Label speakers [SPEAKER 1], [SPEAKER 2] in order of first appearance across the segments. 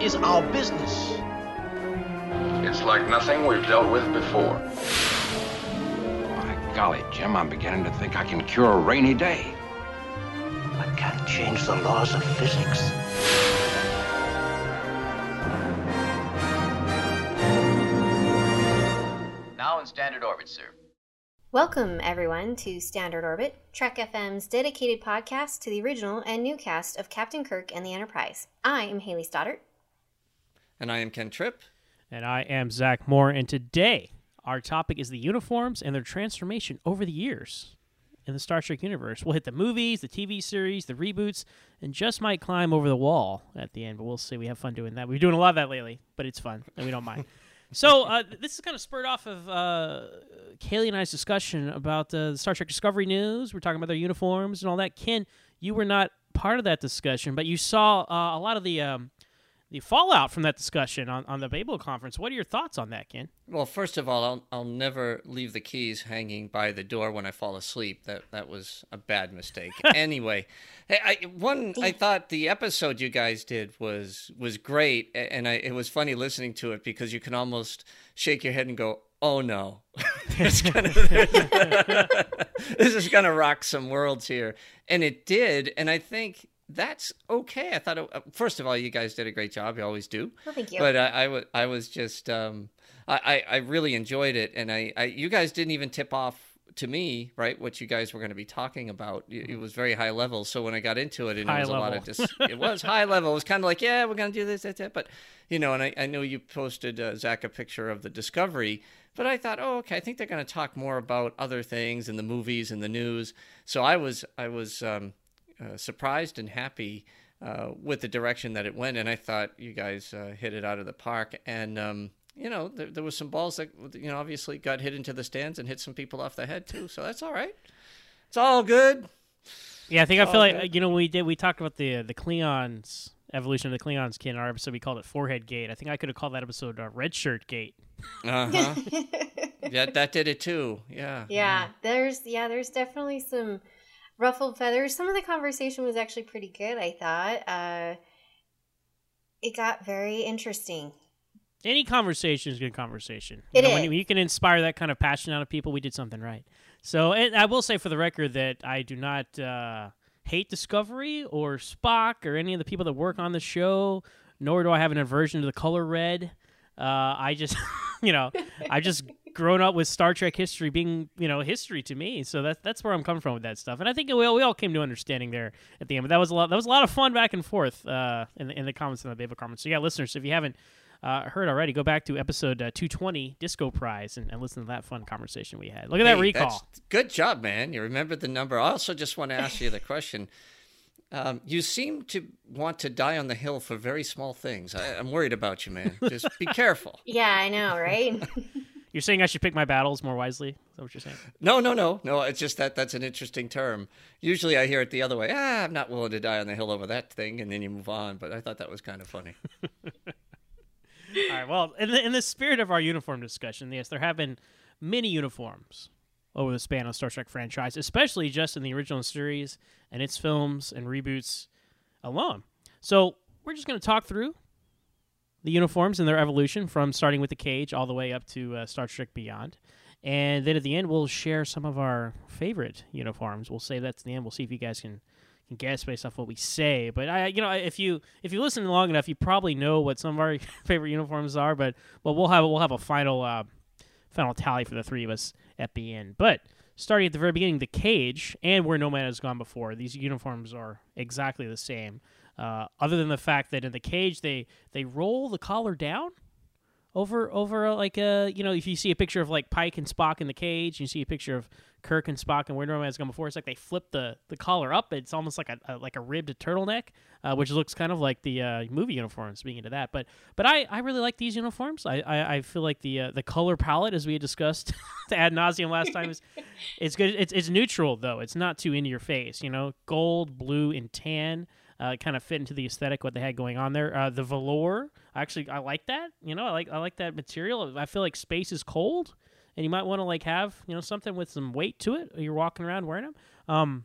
[SPEAKER 1] Is our business.
[SPEAKER 2] It's like nothing we've dealt with before.
[SPEAKER 3] My golly, Jim, I'm beginning to think I can cure a rainy day.
[SPEAKER 1] I can't change the laws of physics.
[SPEAKER 4] Now in standard orbit, sir.
[SPEAKER 5] Welcome, everyone, to Standard Orbit, Trek FM's dedicated podcast to the original and new cast of Captain Kirk and the Enterprise. I am Hayley Stoddart.
[SPEAKER 6] And I am Ken Tripp.
[SPEAKER 7] And I am Zach Moore, and today our topic is the uniforms and their transformation over the years in the Star Trek universe. We'll hit the movies, the TV series, the reboots, and just might climb over the wall at the end, but we'll see. We have fun doing that. We're doing a lot of that lately, but it's fun, and we don't mind. So uh, this is kind of spurred off of uh, Hayley and I's discussion about uh, the Star Trek Discovery news. We're talking about their uniforms and all that. Ken, you were not part of that discussion, but you saw uh, a lot of the um, the fallout from that discussion on, on the Babel conference. What are your thoughts on that, Ken?
[SPEAKER 6] Well, first of all, I'll, I'll never leave the keys hanging by the door when I fall asleep. That that was a bad mistake. anyway, I, one I thought the episode you guys did was was great, and I, it was funny listening to it because you can almost shake your head and go, "Oh no, gonna, this is gonna rock some worlds here," and it did. And I think that's okay. I thought, it, uh, first of all, you guys did a great job. You always do.
[SPEAKER 5] Well, thank you.
[SPEAKER 6] But I, I, wa- I was just, um, I, I, I really enjoyed it, and I, I, you guys didn't even tip off to me, right? What you guys were going to be talking about. It, it was very high level. So when I got into it, and
[SPEAKER 7] High
[SPEAKER 6] it was a lot of
[SPEAKER 7] level.
[SPEAKER 6] dis- it was high level. It was kind of like, yeah, we're going to do this, that, that. But you know, and I, I know you posted uh, Zach a picture of the Discovery. But I thought, oh, okay. I think they're going to talk more about other things and the movies and the news. So I was, I was um, uh, surprised and happy uh, with the direction that it went, and I thought you guys uh, hit it out of the park. And um, you know, there, there was some balls that you know obviously got hit into the stands and hit some people off the head too. So that's all right. It's all good.
[SPEAKER 7] Yeah, I think I feel like
[SPEAKER 6] good.
[SPEAKER 7] you know when we did we talked about the uh, the Klingons evolution of the Klingons. Ken, in our episode we called it Forehead Gate. I think I could have called that episode uh, Red Shirt Gate.
[SPEAKER 6] Uh huh. yeah, that did it too. Yeah.
[SPEAKER 5] yeah, there's yeah, there's definitely some ruffled feathers. Some of the conversation was actually pretty good. I thought uh, it got very interesting.
[SPEAKER 7] Any conversation is good conversation.
[SPEAKER 5] It
[SPEAKER 7] you know, When
[SPEAKER 5] is.
[SPEAKER 7] you, when you can inspire that kind of passion out of people, we did something right. So, and I will say for the record that I do not uh, hate Discovery or Spock or any of the people that work on the show, nor do I have an aversion to the color red. Uh, I just, you know, I just grown up with Star Trek history being, you know, history to me. So that's that's where I'm coming from with that stuff. And I think we all, we all came to understanding there at the end. But that was a lot. That was a lot of fun back and forth uh, in the, in the comments in the Babel comments. So yeah, listeners, if you haven't uh, heard already, go back to episode uh, 220, Discoprise, and, and listen to that fun conversation we had. Look at that
[SPEAKER 6] Hey,
[SPEAKER 7] recall.
[SPEAKER 6] that's- Good job, man. You remembered the number. I also just want to ask you the question. Um, you seem to want to die on the hill for very small things. I, I'm worried about you, man. Just be careful.
[SPEAKER 5] Yeah, I know, right?
[SPEAKER 7] You're saying I should pick my battles more wisely? Is that what you're saying?
[SPEAKER 6] No, no, no, no. It's just that that's an interesting term. Usually, I hear it the other way. Ah, I'm not willing to die on the hill over that thing, and then you move on. But I thought that was kind of funny.
[SPEAKER 7] All right. Well, in the, in the spirit of our uniform discussion, yes, there have been many uniforms over the span of Star Trek franchise, especially just in the original series and its films and reboots alone. So we're just going to talk through the uniforms and their evolution from starting with the cage all the way up to uh, Star Trek Beyond. And then at the end, we'll share some of our favorite uniforms. We'll say that's the end. We'll see if you guys can can guess based off what we say. But I, you know, if you if you listen long enough, you probably know what some of our favorite uniforms are. But but we'll have we'll have a final uh, final tally for the three of us at the end. But starting at the very beginning, the cage and where no man has gone before, these uniforms are exactly the same. Uh, other than the fact that in the cage they they roll the collar down over over uh, like a you know if you see a picture of like Pike and Spock in the cage, you see a picture of Kirk and Spock and where no man has gone before. It's like they flip the, the collar up. It's almost like a, a like a ribbed turtleneck, uh, which looks kind of like the uh, movie uniforms. Speaking to that, but but I, I really like these uniforms. I, I, I feel like the uh, the color palette, as we had discussed ad nauseum last time, is it's good. It's it's neutral though. It's not too in your face. You know, gold, blue, and tan. Uh, kind of fit into the aesthetic what they had going on there. Uh, the velour, actually, I like that. You know, I like I like that material. I feel like space is cold, and you might want to like have you know something with some weight to it. You're walking around wearing them. Um,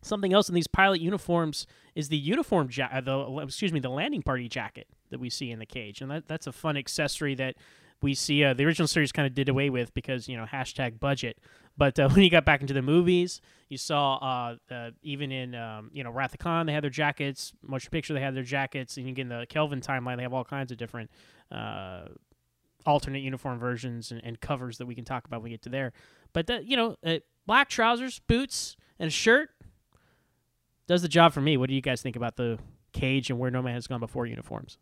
[SPEAKER 7] something else in these pilot uniforms is the uniform ja- uh, the excuse me the landing party jacket that we see in the cage, and that, that's a fun accessory that we see. Uh, the original series kind of did away with because you know hashtag budget. But uh, when you got back into the movies, you saw uh, uh, even in um, you know Wrath of Khan, they had their jackets. Motion Picture, they had their jackets, and you get in the Kelvin timeline, they have all kinds of different uh, alternate uniform versions and, and, covers that we can talk about when we get to there. But that you know, uh, black trousers, boots, and a shirt does the job for me. What do you guys think about the cage and where no man has gone before uniforms?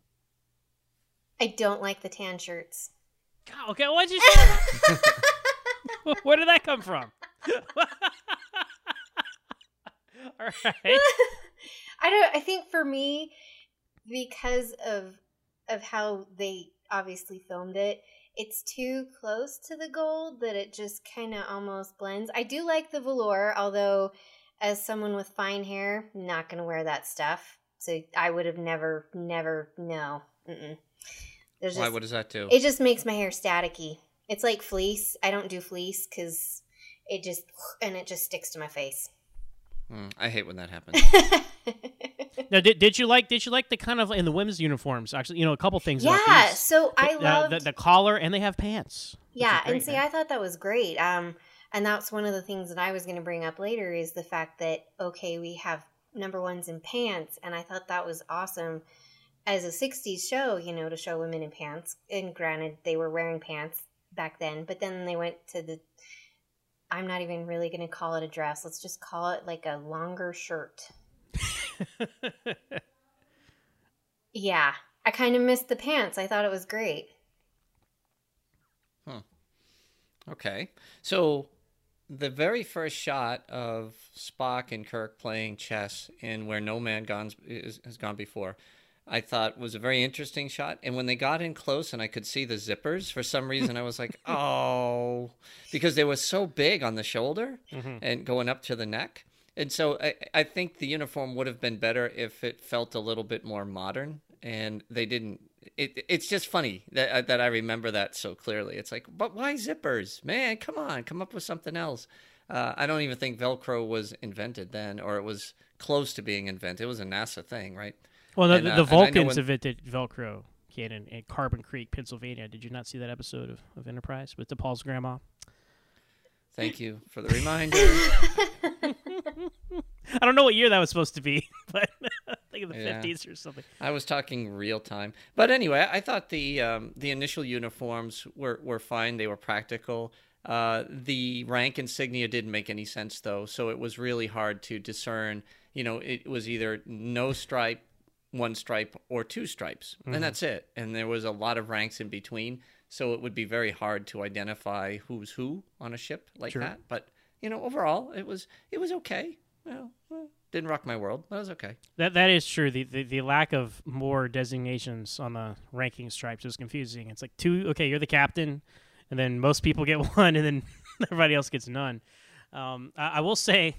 [SPEAKER 5] I don't like the tan shirts.
[SPEAKER 7] God, okay, why'd you say Where did that come from? All right.
[SPEAKER 5] I don't. I think for me, because of of how they obviously filmed it, it's too close to the gold that it just kind of almost blends. I do like the velour, although as someone with fine hair, not going to wear that stuff. So I would have never, never, no. Mm-mm.
[SPEAKER 6] Just, Why? What does that do?
[SPEAKER 5] It just makes my hair staticky. It's like fleece. I don't do fleece because it just and it just sticks to my face.
[SPEAKER 6] Mm, I hate when that happens.
[SPEAKER 7] now, did, did you like did you like the kind of in the women's uniforms? Actually, you know, a couple things.
[SPEAKER 5] Yeah, so I love
[SPEAKER 7] the, the, the, collar and they have pants.
[SPEAKER 5] Yeah, and see, man. I thought that was great. Um, and that's one of the things that I was going to bring up later is the fact that okay, we have number ones in pants, and I thought that was awesome as a 60s show, you know, to show women in pants. And granted, they were wearing pants back then, but then they went to the I'm not even really going to call it a dress. Let's just call it like a longer shirt. yeah, I kind of missed the pants. I thought it was great.
[SPEAKER 6] Hmm. Okay. So the very first shot of Spock and Kirk playing chess in where no man gone, is, has gone before I thought was a very interesting shot. And when they got in close and I could see the zippers, for some reason I was like, oh, because they were so big on the shoulder mm-hmm. and going up to the neck. And so I, I think the uniform would have been better if it felt a little bit more modern. And they didn't. It, it's just funny that uh, that I remember that so clearly. It's like, but why zippers, man? Come on, come up with something else. Uh, I don't even think Velcro was invented then, or it was close to being invented. It was a NASA thing, right?
[SPEAKER 7] Well, the, and, uh, the Vulcans invented Velcro canon in Carbon Creek, Pennsylvania. Did you not see that episode of, of Enterprise with T'Pol's grandma?
[SPEAKER 6] Thank you for the reminder.
[SPEAKER 7] I don't know what year that was supposed to be, but I think in the fifties or something.
[SPEAKER 6] I was talking real time, but anyway, I thought the um, the initial uniforms were were fine. They were practical. Uh, the rank insignia didn't make any sense though, so it was really hard to discern. You know, it was either no stripe, one stripe or two stripes, mm-hmm. and that's it. And there was a lot of ranks in between, so it would be very hard to identify who's who on a ship like sure. that. But you know, overall, it was it was okay. Well, didn't rock my world. That was okay.
[SPEAKER 7] That that is true. The, the the lack of more designations on the ranking stripes is confusing. It's like two. Okay, you're the captain, and then most people get one, and then everybody else gets none. Um, I, I will say,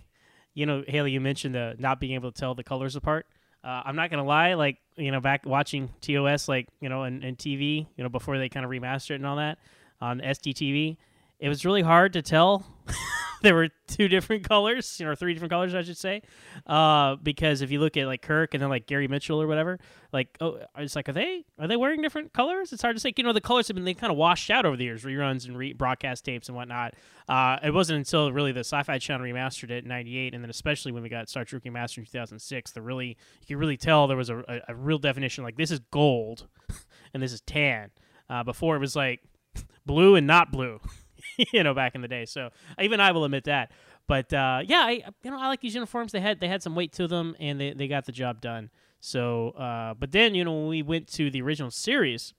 [SPEAKER 7] you know, Hayley, you mentioned the not being able to tell the colors apart. Uh, I'm not gonna lie, like you know, back watching TOS, like you know, and, and TV, you know, before they kind of remastered it and all that on SDTV, it was really hard to tell there were two different colors, you know, three different colors, I should say. Uh, because if you look at like Kirk and then like Gary Mitchell or whatever, like oh, it's like are they are they wearing different colors? It's hard to say. You know, the colors have been they kind of washed out over the years, reruns and re- broadcast tapes and whatnot. Uh, it wasn't until really the Sci-Fi Channel remastered it in '98, and then especially when we got Star Trek remastered in 2006, the really you could really tell there was a, a, a real definition. Like this is gold, and this is tan. Uh, before it was like blue and not blue. you know, back in the day. So even I will admit that. But uh, yeah, I you know I like these uniforms. They had they had some weight to them, and they, they got the job done. So, uh, but then you know when we went to the original series,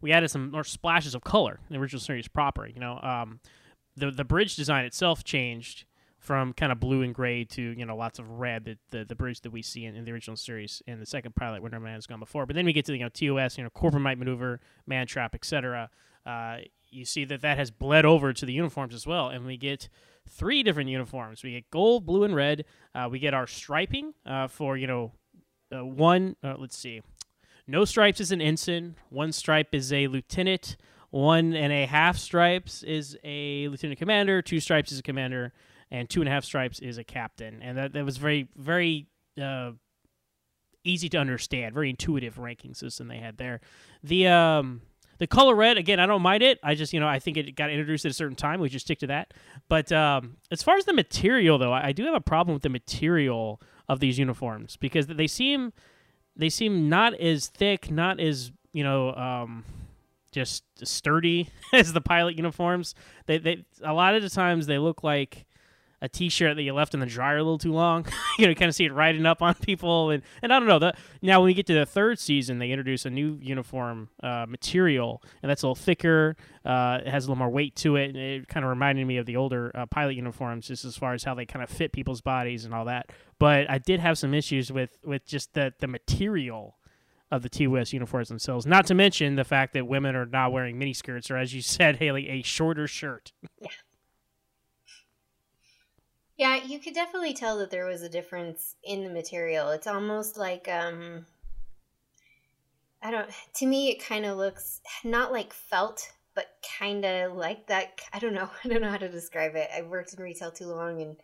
[SPEAKER 7] we added some more splashes of color in the original series proper. You know, um, the the bridge design itself changed from kind of blue and gray to you know lots of red the the, the bridge that we see in, in the original series in the second pilot No Man has gone before. But then we get to the you know TOS, you know Corbomite maneuver, man trap, etc. Uh, you see that that has bled over to the uniforms as well, and we get three different uniforms. We get gold, blue, and red. Uh, we get our striping uh, for you know uh, one. Uh, let's see, no stripes is an ensign. One stripe is a lieutenant. One and a half stripes is a lieutenant commander. Two stripes is a commander, and two and a half stripes is a captain. And that that was very very. Uh, easy to understand, very intuitive ranking system they had there. The um, the color red, again, I don't mind it. I just, you know, I think it got introduced at a certain time. We just stick to that. But um, as far as the material, though, I, I do have a problem with the material of these uniforms because they seem they seem not as thick, not as you know, um, just sturdy as the pilot uniforms. They they a lot of the times they look like a T-shirt that you left in the dryer a little too long. you know, kind of see it riding up on people, and and I don't know. The, now when we get to the third season, they introduce a new uniform uh, material, and that's a little thicker. Uh, it has a little more weight to it, and it kind of reminded me of the older uh, pilot uniforms, just as far as how they kind of fit people's bodies and all that. But I did have some issues with with just the the material of the TOS uniforms themselves. Not to mention the fact that women are not wearing miniskirts, or as you said, Hayley, a shorter shirt.
[SPEAKER 5] Yeah. You could definitely tell that there was a difference in the material. It's almost like um I don't to me it kind of looks not like felt, but kind of like that I don't know. I don't know how to describe it. I've worked in retail too long and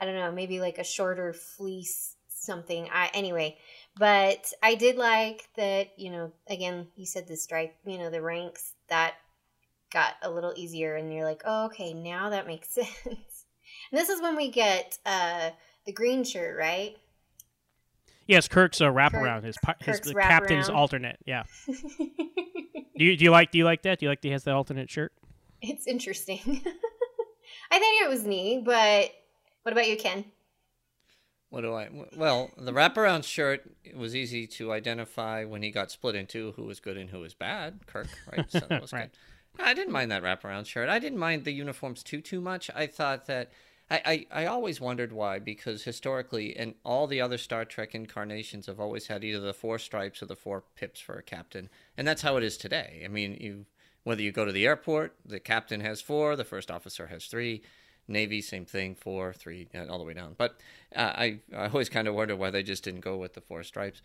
[SPEAKER 5] I don't know, maybe like a shorter fleece something. I anyway, but I did like that, you know, again, you said the stripe, you know, the ranks that got a little easier and you're like, "Oh, okay, now that makes sense." And this is when we get uh, the green shirt, right?
[SPEAKER 7] Yes, Kirk's a wraparound. His his the captain's alternate. Yeah. do you do you like do you like that? Do you like that he has that alternate shirt?
[SPEAKER 5] It's interesting. I think it was neat, but what about you, Ken?
[SPEAKER 6] What do I? Well, the wraparound shirt it was easy to identify when he got split into who was good and who was bad. Kirk, right? So that was right. good. I didn't mind that wraparound shirt. I didn't mind the uniforms too too much. I thought that I, I, I always wondered why, because historically, and all the other Star Trek incarnations have always had either the four stripes or the four pips for a captain, and that's how it is today. I mean, you whether you go to the airport, the captain has four, the first officer has three, Navy same thing, four, three, all the way down. But uh, I I always kind of wonder why they just didn't go with the four stripes.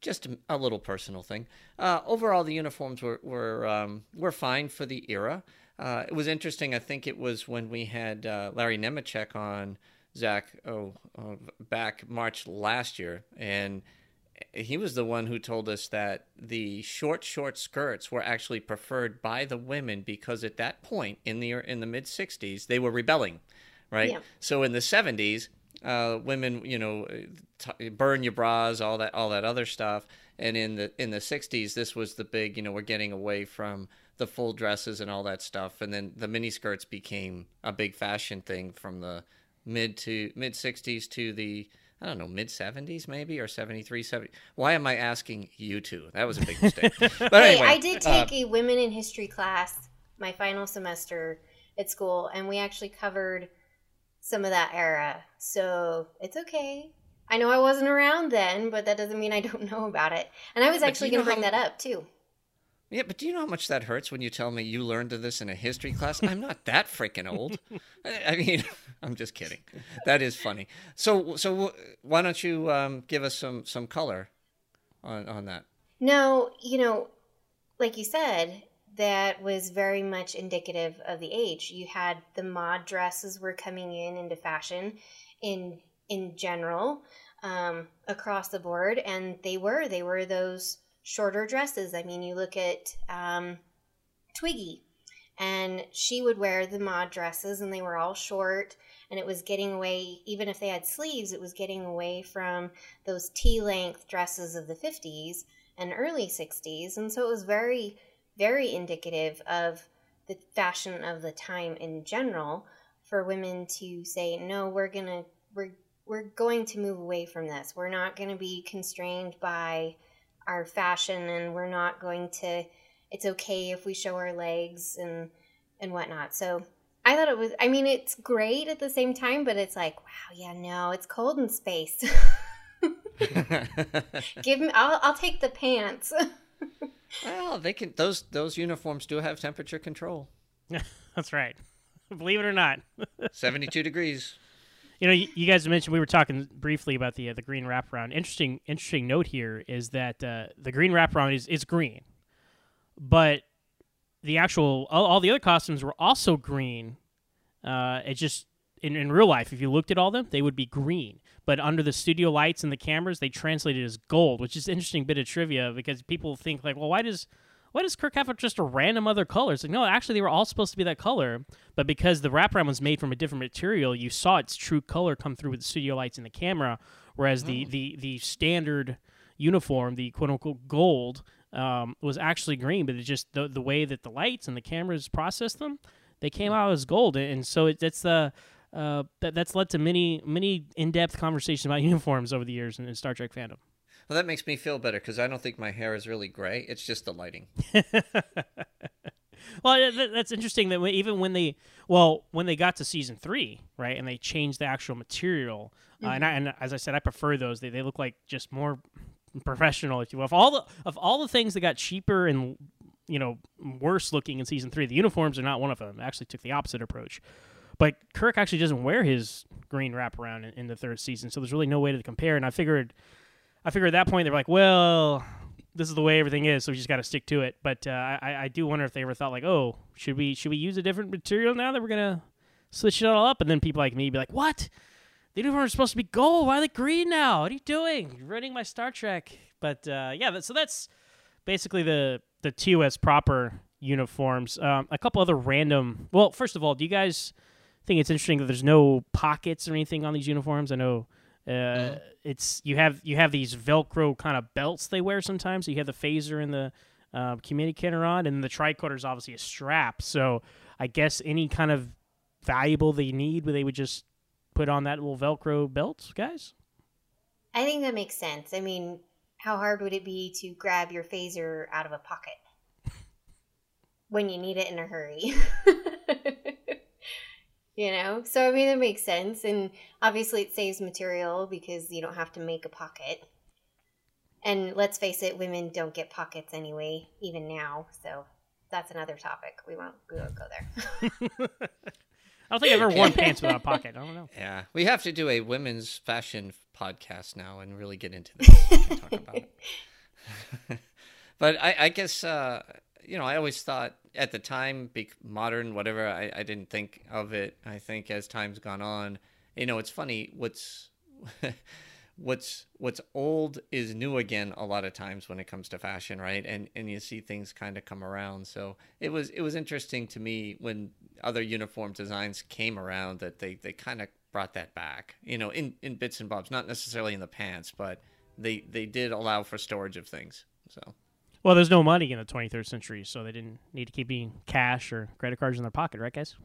[SPEAKER 6] Just a, little personal thing. Uh, overall, the uniforms were were um, were fine for the era. Uh, it was interesting. I think it was when we had uh, Larry Nemecek on Zach oh, uh, back March last year, and he was the one who told us that the short, short skirts were actually preferred by the women because at that point in the in the mid '60s they were rebelling, right? Yeah. So in the '70s, uh, women, you know, t- burn your bras, all that, all that other stuff, and in the in the '60s, this was the big, you know, we're getting away from the full dresses and all that stuff, and then the mini skirts became a big fashion thing from the mid to mid '60s to the I don't know mid '70s maybe or 73, 70. Why am I asking you two? That was a big mistake. but
[SPEAKER 5] anyway, hey, I did take uh, a women in history class my final semester at school, and we actually covered some of that era. So it's okay. I know I wasn't around then, but that doesn't mean I don't know about it. And I was actually going to bring how... that up too.
[SPEAKER 6] Yeah, but do you know how much that hurts when you tell me you learned this in a history class? I'm not that freaking old. I mean, I'm just kidding. That is funny. So, so why don't you um, give us some some color on on that?
[SPEAKER 5] No, you know, like you said, that was very much indicative of the age. You had the mod dresses were coming in into fashion in in general um, across the board, and they were they were those shorter dresses. I mean, you look at um, Twiggy, and she would wear the mod dresses, and they were all short, and it was getting away. Even if they had sleeves, it was getting away from those T length dresses of the fifties and early sixties, and so it was very very indicative of the fashion of the time in general for women to say no we're gonna we're we're going to move away from this we're not going to be constrained by our fashion and we're not going to it's okay if we show our legs and and whatnot. So i thought it was i mean it's great at the same time but it's like wow yeah no it's cold in space. Give me i'll, I'll take the pants.
[SPEAKER 6] Well they can those those uniforms do have temperature control.
[SPEAKER 7] That's right. Believe it or not.
[SPEAKER 6] 72 degrees
[SPEAKER 7] You know, you, you guys mentioned we were talking briefly about the uh, the green wraparound. Interesting, interesting note here is that uh, the green wraparound is is green, but the actual all, all the other costumes were also green. Uh, it just in, in real life, if you looked at all them, they would be green. But under the studio lights and the cameras, they translated as gold, which is an interesting bit of trivia because people think like, well, why does why does Kirk have just a random other color? It's like, no, actually, they were all supposed to be that color, but because the wraparound was made from a different material, you saw its true color come through with the studio lights in the camera, whereas the, the, the standard uniform, the quote unquote gold, um, was actually green, but it just the, the way that the lights and the cameras processed them, they came out as gold, and so it, that's the uh, that, that's led to many many in depth conversations about uniforms over the years in, in Star Trek fandom.
[SPEAKER 6] Well that makes me feel better because i don't think my hair is really gray it's just the lighting
[SPEAKER 7] well, that, that's interesting that even when they, well, when they got to season three, right, and they changed the actual material, uh, and, I, and as I said, I prefer those. They, they look like just more professional, if you will. Of all the of all the things that got cheaper and you know worse looking in season three, the uniforms are not one of them. I actually took the opposite approach. But Kirk actually doesn't wear his green wraparound in, in the third season, so there's really no way to compare. And I figured, I figure at that point they're like, well, this is the way everything is, so we just got to stick to it. But uh, I, I do wonder if they ever thought like, oh, should we should we use a different material now that we're gonna switch it all up? And then people like me be like, what? The uniform is supposed to be gold. Why are they green now? What are you doing? You're ruining my Star Trek. But uh, yeah, so that's basically the the TOS proper uniforms. Um, a couple other random. Well, first of all, do you guys think it's interesting that there's no pockets or anything on these uniforms? I know uh, it's you have you have these Velcro kind of belts they wear sometimes. So you have the phaser and the uh, communicator on, and the tricorder is obviously a strap. So I guess any kind of valuable they need, they would just put on that little Velcro belt, guys.
[SPEAKER 5] I think that makes sense. I mean, how hard would it be to grab your phaser out of a pocket when you need it in a hurry? you know? So, I mean, it makes sense. And obviously, it saves material because you don't have to make a pocket. And let's face it, women don't get pockets anyway, even now. So, that's another topic. We won't, we won't go there.
[SPEAKER 7] I don't think I've ever worn pants without a pocket. I don't know.
[SPEAKER 6] yeah we have to do a women's fashion podcast now and really get into this and talk about it but I, I guess uh, you know I always thought at the time, be modern, whatever. I, I didn't think of it. I think as time's gone on, you know, it's funny. What's what's what's old is new again a lot of times when it comes to fashion, right? And and you see things kind of come around. So it was it was interesting to me when other uniform designs came around that they they kind of brought that back. You know, in in bits and bobs, not necessarily in the pants, but they they did allow for storage of things. So
[SPEAKER 7] Well, there's no money in the 23rd century, so they didn't need to keep being cash or credit cards in their pocket, right, guys?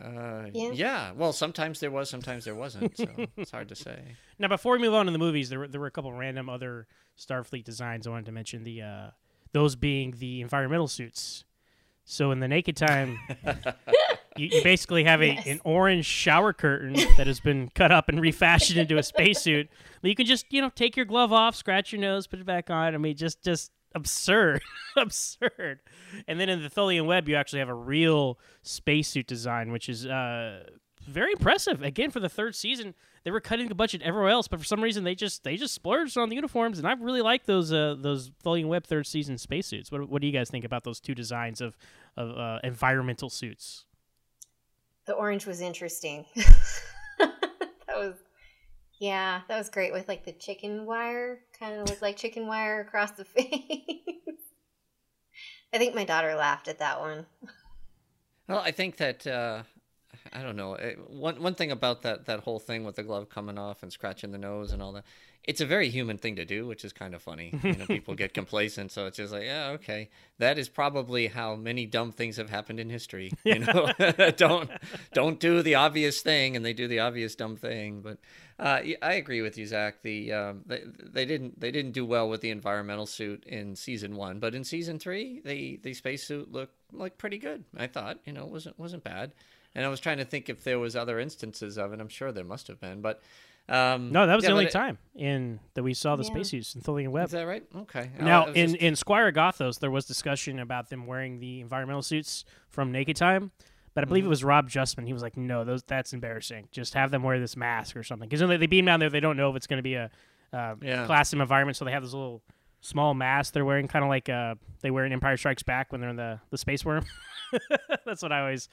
[SPEAKER 6] uh,
[SPEAKER 5] Yeah.
[SPEAKER 6] yeah. Well, sometimes there was, sometimes there wasn't. So it's hard to say.
[SPEAKER 7] Now, before we move on to the movies, there were, there were a couple random other Starfleet designs I wanted to mention. The uh, those being the environmental suits. So in the naked time, you, you basically have a
[SPEAKER 5] Yes.
[SPEAKER 7] an orange shower curtain that has been cut up and refashioned into a spacesuit. You can just you know take your glove off, scratch your nose, put it back on. I mean, just just absurd, absurd. And then in the Tholian Web, you actually have a real spacesuit design, which is uh, very impressive. Again, for the third season, they were cutting the budget everywhere else, but for some reason they just they just splurged on the uniforms, and I really like those uh, those Tholian Web third season spacesuits. What what do you guys think about those two designs of of uh, environmental suits?
[SPEAKER 5] The orange was interesting. that was yeah, that was great with like the chicken wire, kind of looked like chicken wire across the face. I think my daughter laughed at that one.
[SPEAKER 6] Well, I think that uh, I don't know. One one thing about that that whole thing with the glove coming off and scratching the nose and all that, it's a very human thing to do, which is kind of funny. You know, people get complacent, so it's just like, yeah, okay. That is probably how many dumb things have happened in history. You know, don't don't do the obvious thing, and they do the obvious dumb thing. But uh, I agree with you, Zach. The um, they, they didn't they didn't do well with the environmental suit in season one, but in season three, the the spacesuit looked like pretty good. I thought, you know, it wasn't wasn't bad. And I was trying to think if there was other instances of it. I'm sure there must have been, but um,
[SPEAKER 7] no, that was
[SPEAKER 6] yeah,
[SPEAKER 7] the only
[SPEAKER 6] it,
[SPEAKER 7] time in that we saw the
[SPEAKER 5] Yeah.
[SPEAKER 7] spacesuits in Tholian Web.
[SPEAKER 6] Is that right? Okay.
[SPEAKER 7] Now,
[SPEAKER 6] I was
[SPEAKER 7] in,
[SPEAKER 6] just-
[SPEAKER 7] in Squire Gothos, there was discussion about them wearing the environmental suits from Naked Time, but I believe
[SPEAKER 6] Mm-hmm.
[SPEAKER 7] it was Rob Justman. He was like, "No, those that's embarrassing. Just have them wear this mask or something." Because they beam down there, they don't know if it's going to be a uh,
[SPEAKER 6] Yeah.
[SPEAKER 7] class M environment, so they have this little small mask they're wearing, kind of like uh, they wear in Empire Strikes Back when they're in the the space worm. that's what I always.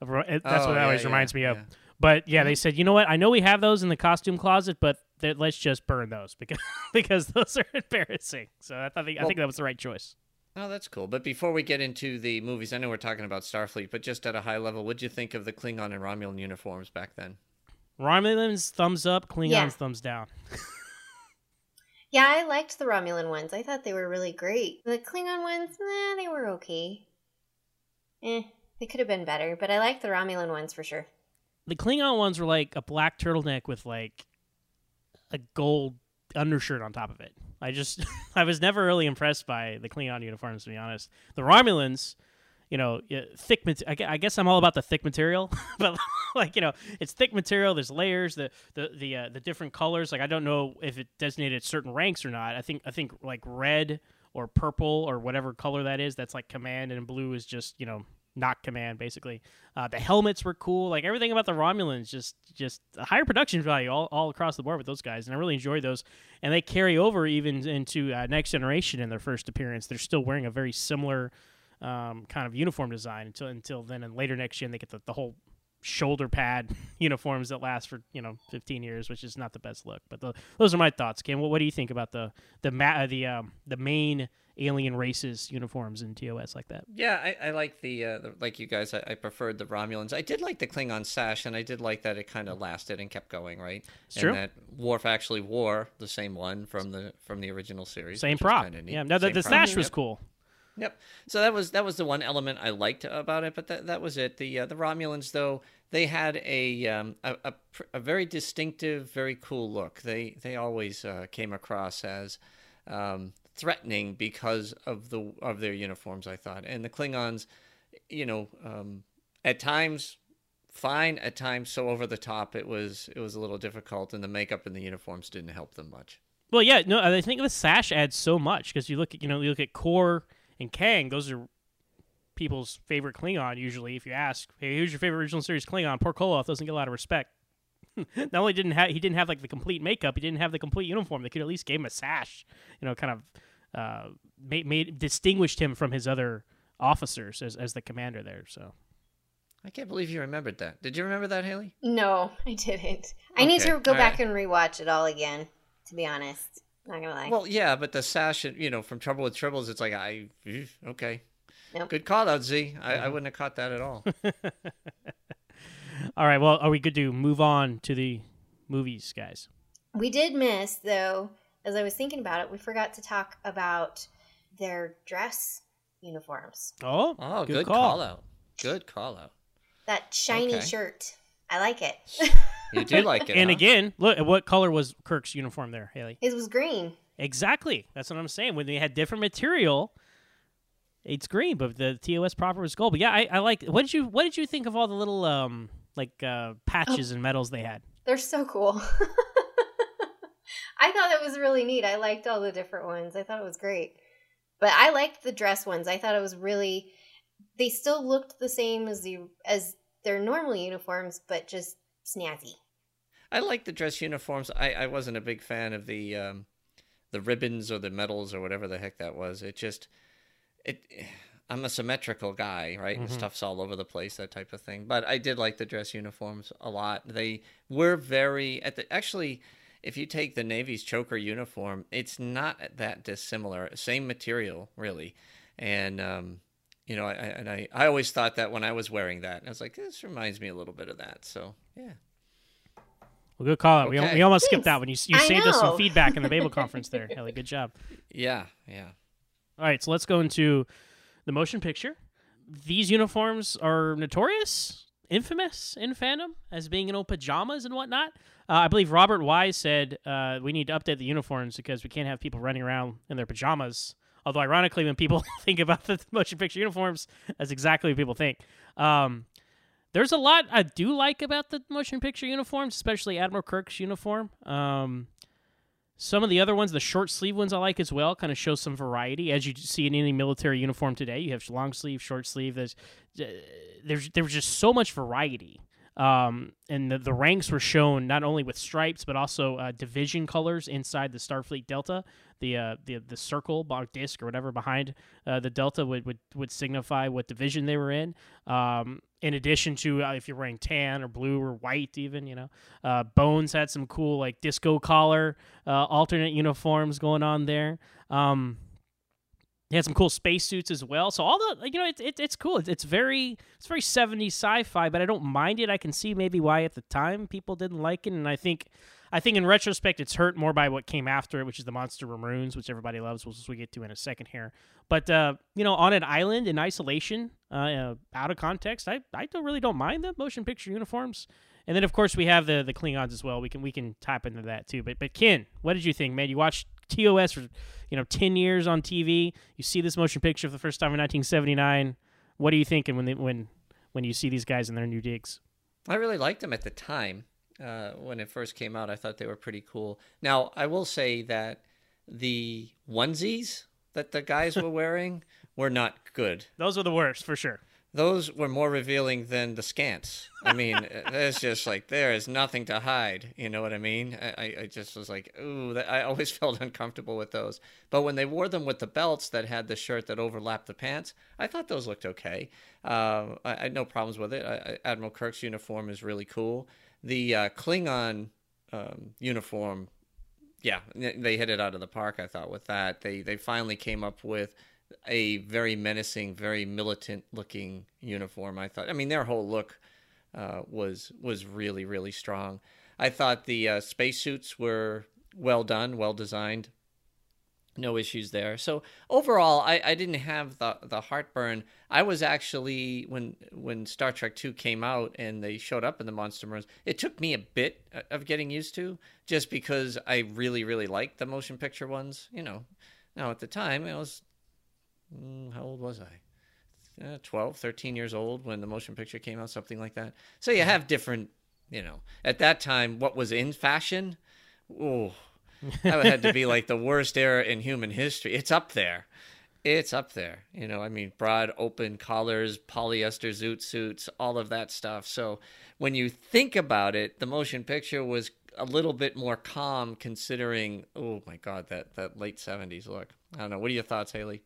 [SPEAKER 7] That's
[SPEAKER 6] Oh,
[SPEAKER 7] what that
[SPEAKER 6] yeah,
[SPEAKER 7] always
[SPEAKER 6] yeah,
[SPEAKER 7] reminds me of.
[SPEAKER 6] Yeah. Mm-hmm.
[SPEAKER 7] But yeah, they said, you know what? I know we have those in the costume closet, but th- let's just burn those because because those are embarrassing. So I thought I
[SPEAKER 6] Well-
[SPEAKER 7] think that was the right choice.
[SPEAKER 6] Oh, that's cool. But before we get into the movies, I know we're talking about Starfleet, but just at a high level, what'd you think of the Klingon and Romulan uniforms back then?
[SPEAKER 7] Romulans thumbs up, Klingons
[SPEAKER 5] Yeah.
[SPEAKER 7] thumbs down.
[SPEAKER 5] Yeah, I liked the Romulan ones. I thought they were really great. The Klingon ones, eh, they were okay. Eh, they could have been better, but I liked the Romulan ones for sure.
[SPEAKER 7] The Klingon ones were like a black turtleneck with like a gold undershirt on top of it. I just I was never really impressed by the Klingon uniforms to be honest. The Romulans, you know, thick. I guess I'm all about the thick material, but like you know, it's thick material. There's layers, the the the uh, the different colors. Like I don't know if it designated certain ranks or not. I think I think like red or purple or whatever color that is. That's like command, and blue is just you know not command basically. Uh, the helmets were cool. Like everything about the Romulans, just just a higher production value all, all across the board with those guys, and I really enjoyed those. And they carry over even into uh, Next Generation in their first appearance. They're still wearing a very similar um, kind of uniform design until until then. And later next gen, they get the, the whole shoulder pad uniforms that last for you know 15 years, which is not the best look. But the, those are my thoughts. Ken, what, what do you think about the the ma- uh, the um, the main alien races uniforms in TOS like that?
[SPEAKER 6] Yeah, I, I like the, uh, the like you guys. I, I preferred the Romulans. I did like the Klingon sash, and I did like that it kind of lasted and kept going, right?
[SPEAKER 7] It's
[SPEAKER 6] and
[SPEAKER 7] true.
[SPEAKER 6] that Worf actually wore the same one from the from the original series.
[SPEAKER 7] Same prop. Yeah, no, the,
[SPEAKER 6] Same
[SPEAKER 7] the
[SPEAKER 6] prop.
[SPEAKER 7] sash was
[SPEAKER 6] Yep.
[SPEAKER 7] cool.
[SPEAKER 6] Yep. So that was that was the one element I liked about it, but that that was it. The uh, the Romulans though they had a um, a, a a very distinctive, very cool look. They they always uh, came across as um, threatening because of the of their uniforms. I thought, and the Klingons, you know, um, at times fine, at times so over the top it was it was a little difficult, and the makeup and the uniforms didn't help them much.
[SPEAKER 7] Well, yeah, no, I think the sash adds so much because you look at you know you look at Kor and Kang; those are people's favorite Klingon. Usually, if you ask, "Hey, who's your favorite original series Klingon?" Poor Koloth doesn't get a lot of respect. Not only didn't have he didn't have like the complete makeup, he didn't have the complete uniform. They could at least gave him a sash, you know, kind of uh, made, made distinguished him from his other officers as as the commander there. So
[SPEAKER 6] I can't believe you remembered that. Did you remember that, Hayley?
[SPEAKER 5] No, I didn't. I need to go
[SPEAKER 6] all
[SPEAKER 5] back
[SPEAKER 6] right.
[SPEAKER 5] and rewatch it all again, to be honest. Not gonna lie.
[SPEAKER 6] Well, yeah, but the sash, you know, from Trouble with Tribbles, it's like I okay.
[SPEAKER 5] Nope.
[SPEAKER 6] Good call out, Z. I, I wouldn't have caught that at all.
[SPEAKER 7] all right, well, are we good to move on to the movies, guys?
[SPEAKER 5] We did miss, though, as I was thinking about it, we forgot to talk about their dress uniforms.
[SPEAKER 7] Oh,
[SPEAKER 6] Oh,
[SPEAKER 7] good,
[SPEAKER 6] good,
[SPEAKER 7] call.
[SPEAKER 6] call. out. Good call out.
[SPEAKER 5] That shiny
[SPEAKER 6] Okay.
[SPEAKER 5] shirt. I like it.
[SPEAKER 6] You do like it.
[SPEAKER 7] And
[SPEAKER 6] huh?
[SPEAKER 7] again, look, what color was Kirk's uniform there, Hayley?
[SPEAKER 5] It was green.
[SPEAKER 7] Exactly. That's what I'm saying. When they had different material, it's green, but the TOS proper was gold. But yeah, I, I like. What did you What did you think of all the little um like uh patches and medals they had?
[SPEAKER 5] They're so cool. I thought it was really neat. I liked all the different ones. I thought it was great. But I liked the dress ones. I thought it was really they still looked the same as the as their normal uniforms, but just snazzy.
[SPEAKER 6] I like the dress uniforms. I, I wasn't a big fan of the um, the ribbons or the medals or whatever the heck that was. It just it. I'm a symmetrical guy, right? And stuff's all over the place, that type of thing. But I did like the dress uniforms a lot. They were very at the actually. If you take the Navy's choker uniform, it's not that dissimilar. Same material, really, and um, you know, I, I- and I, I always thought that when I was wearing that, I was like, this reminds me a little bit of that. So yeah,
[SPEAKER 7] Well, good call. We,
[SPEAKER 6] Okay.
[SPEAKER 7] we almost skipped
[SPEAKER 5] Thanks.
[SPEAKER 7] that when you you
[SPEAKER 5] I
[SPEAKER 7] saved us some feedback in the Babel conference there, Ellie. Good job.
[SPEAKER 6] yeah, yeah.
[SPEAKER 7] All right, so let's go into the motion picture. These uniforms are notorious, infamous in fandom as being in old pajamas and whatnot. Uh, I believe Robert Wise said uh, we need to update the uniforms because we can't have people running around in their pajamas. Although, ironically, when people think about the motion picture uniforms, that's exactly what people think. Um, there's a lot I do like about the motion picture uniforms, especially Admiral Kirk's uniform. Um, some of the other ones, the short sleeve ones, I like as well. Kind of show some variety, as you see in any military uniform today. You have long sleeve, short sleeve. There's uh, there's there was just so much variety, um, and the, the ranks were shown not only with stripes but also uh, division colors inside the Starfleet Delta. The uh, the the circle bar disc or whatever behind uh, the Delta would, would would signify what division they were in. Um, in addition to uh, if you're wearing tan or blue or white, even you know, uh, Bones had some cool like disco collar uh, alternate uniforms going on there. Um, he had some cool spacesuits as well. So all the you know, it's it, it's cool. It's, it's very it's very 70s sci-fi, but I don't mind it. I can see maybe why at the time people didn't like it, and I think I think in retrospect it's hurt more by what came after it, which is the Monster Maroons, which everybody loves, which we get to in a second here. But uh, you know, on an island in isolation, uh, uh, out of context, I I don't really don't mind the motion picture uniforms. And then of course we have the the Klingons as well. We can we can tap into that too. But but Ken, what did you think, man? You watched TOS for you know ten years on TV. You see this motion picture for the first time in 1979. What are you thinking when they, when when you see these guys in their new digs?
[SPEAKER 6] I really liked them at the time. Uh, when it first came out, I thought they were pretty cool. Now, I will say that the onesies that the guys were wearing were not good.
[SPEAKER 7] Those are the worst for sure.
[SPEAKER 6] Those were more revealing than the skants. I mean, it's just like there is nothing to hide. You know what I mean? I, I- just was like, ooh, I always felt uncomfortable with those. But when they wore them with the belts that had the shirt that overlapped the pants, I thought those looked okay. Uh, I, I had no problems with it. I, Admiral Kirk's uniform is really cool. The uh, Klingon um, uniform yeah, they hit it out of the park. I thought with that, they they finally came up with a very menacing, very militant looking uniform. I thought. I mean, their whole look uh, was was really really strong. I thought the uh, spacesuits were well done, well designed. No issues there. So overall, I, I didn't have the the heartburn. I was actually when when Star Trek Two came out and they showed up in the Monster Maroons. It took me a bit uh, of getting used to, just because I really really liked the motion picture ones. You know, now at the time I was how old was I? Uh, 12, 13 years old when the motion picture came out, something like that. So you have different, you know, at that time, what was in fashion, oh, that had to be like the worst era in human history. It's up there. It's up there. You know, I mean, broad open collars, polyester zoot suits, all of that stuff. So when you think about it, the motion picture was a little bit more calm considering, oh my God, that, that late 70s look. I don't know. What are your thoughts, Hayley?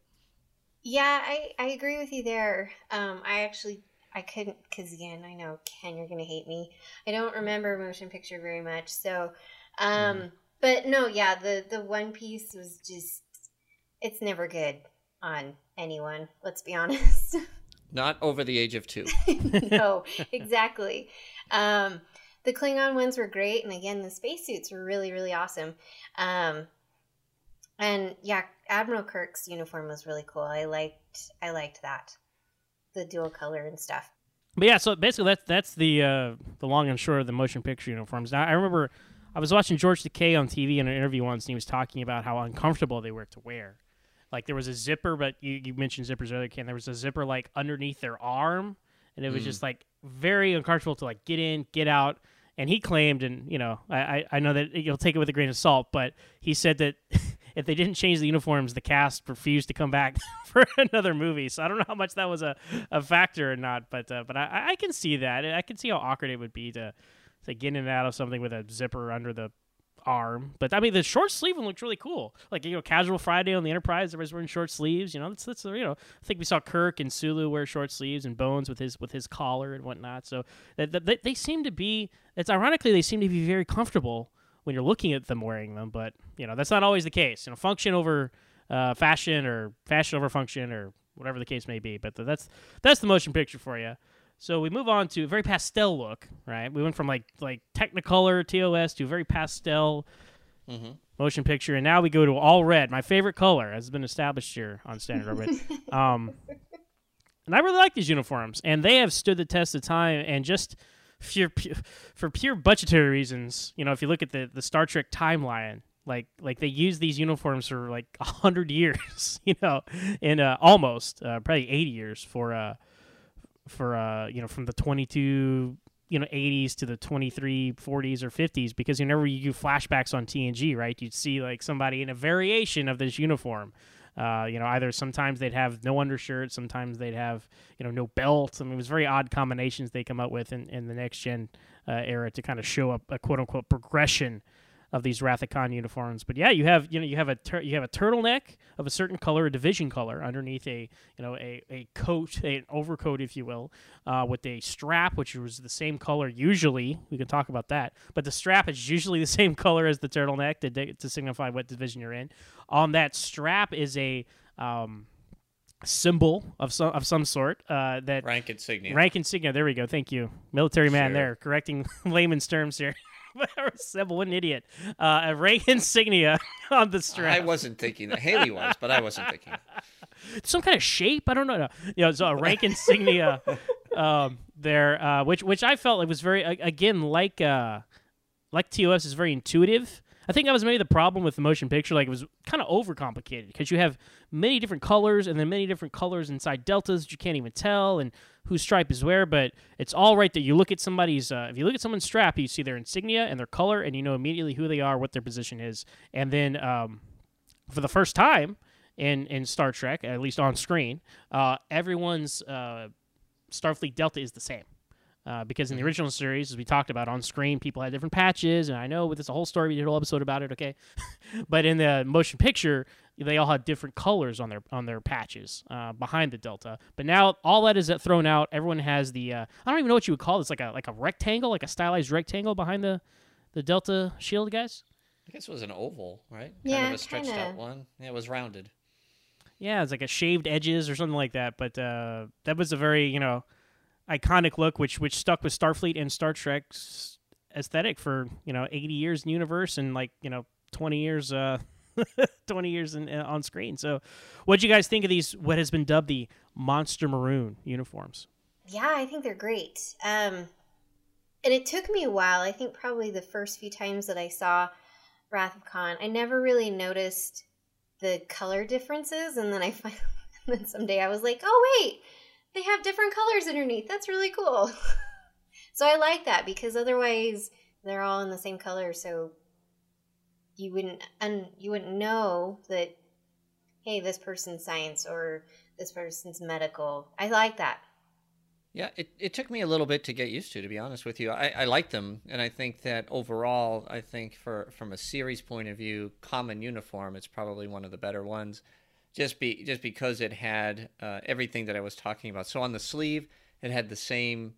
[SPEAKER 5] Yeah, I, I agree with you there. Um, I actually I couldn't because again I know Ken you're gonna hate me. I don't remember motion picture very much. So, um, but no, yeah, the the One Piece was just it's never good on anyone. Let's be honest.
[SPEAKER 6] Not over the age of two.
[SPEAKER 5] no, exactly. Um, the Klingon ones were great, and again, the spacesuits were really, really awesome. Um, and yeah, Admiral Kirk's uniform was really cool. I liked, I liked that, the dual color and stuff.
[SPEAKER 7] But yeah, so basically that's that's the uh, the long and short of the motion picture uniforms. Now I remember I was watching George Takei on TV in an interview once, and he was talking about how uncomfortable they were to wear. Like there was a zipper, but you, you mentioned zippers earlier, Ken. There was a zipper like underneath their arm, and it was just like very uncomfortable to like get in, get out. And he claimed, and you know, I I, I know that you'll take it with a grain of salt, but he said that if they didn't change the uniforms, the cast refused to come back for another movie. So I don't know how much that was a, a factor or not, but uh, but I, I can see that. I can see how awkward it would be to to get in and out of something with a zipper under the arm. But I mean, the short sleeve one looks really cool. Like you know, casual Friday on the Enterprise, everybody's wearing short sleeves. You know, that's that's you know, I think we saw Kirk and Sulu wear short sleeves and Bones with his with his collar and whatnot. So that, they seem to be. It's ironically they seem to be very comfortable when you're looking at them wearing them. But you know, that's not always the case. You know, function over uh, fashion or fashion over function or whatever the case may be. But that's that's the motion picture for you. So we move on to a very pastel look, right? We went from like like Technicolor TOS to a very pastel mm-hmm. motion picture, and now we go to all red, my favorite color, has been established here on Standard Orbit. um, and I really like these uniforms, and they have stood the test of time. And just for, for pure budgetary reasons, you know, if you look at the the Star Trek timeline, like like they use these uniforms for like a hundred years, you know, and uh, almost uh, probably eighty years for uh for uh you know from the twenty two you know 80s to the 23 40s or 50s because whenever you do flashbacks on TNG right you'd see like somebody in a variation of this uniform uh, you know either sometimes they'd have no undershirt sometimes they'd have you know no belt I mean it was very odd combinations they come up with in, in the next gen uh, era to kind of show up a quote unquote progression of these Khan uniforms. But yeah, you have you know you have a tur- you have a turtleneck of a certain color, a division color, underneath a you know a, a coat, a, an overcoat, if you will, uh, with a strap which was the same color. Usually, we can talk about that, but the strap is usually the same color as the turtleneck to to signify what division you're in. On that strap is a um, symbol of some of some sort uh, that
[SPEAKER 6] rank insignia.
[SPEAKER 7] Rank insignia. There we go. Thank you, military man. Sure. There, correcting layman's terms here. What an idiot. Uh, a rank insignia on the strap.
[SPEAKER 6] I wasn't thinking that. Hayley was, but I wasn't thinking.
[SPEAKER 7] Some kind of shape. I don't know. You know, it's a rank insignia um, there, uh, which which I felt it was very again like uh, like TOS is very intuitive. I think that was maybe the problem with the motion picture. Like it was kind of overcomplicated because you have many different colors and then many different colors inside deltas that you can't even tell and whose stripe is where. But it's all right that you look at somebody's. Uh, if you look at someone's strap, you see their insignia and their color, and you know immediately who they are, what their position is. And then um, for the first time in in Star Trek, at least on screen, uh, everyone's uh, Starfleet Delta is the same. Uh, because in the mm-hmm. original series, as we talked about on screen, people had different patches, and I know with this whole story, we did a whole episode about it. Okay, but in the motion picture, they all had different colors on their on their patches uh, behind the delta. But now all that is thrown out. Everyone has the uh, I don't even know what you would call this, like a like a rectangle, like a stylized rectangle behind the the delta shield, guys.
[SPEAKER 6] I guess it was an oval, right?
[SPEAKER 5] Yeah, Kind
[SPEAKER 6] of a stretched kinda. out one. Yeah, it was rounded.
[SPEAKER 7] Yeah, it's like a shaved edges or something like that. But uh, that was a very you know iconic look, which which stuck with Starfleet and Star Trek's aesthetic for you know 80 years in universe and like you know 20 years uh 20 years in, uh, on screen. So, what do you guys think of these? What has been dubbed the monster maroon uniforms?
[SPEAKER 5] Yeah, I think they're great. Um, and it took me a while. I think probably the first few times that I saw Wrath of Khan, I never really noticed the color differences, and then I finally, then someday I was like, oh wait, they have different colors underneath. That's really cool. so I like that because otherwise they're all in the same color, so you wouldn't and you wouldn't know that hey, this person's science or this person's medical. I like that.
[SPEAKER 6] Yeah, it, it took me a little bit to get used to, to be honest with you. I, I like them, and I think that overall, I think for from a series point of view, common uniform, it's probably one of the better ones just be just because it had uh, everything that I was talking about. So on the sleeve, it had the same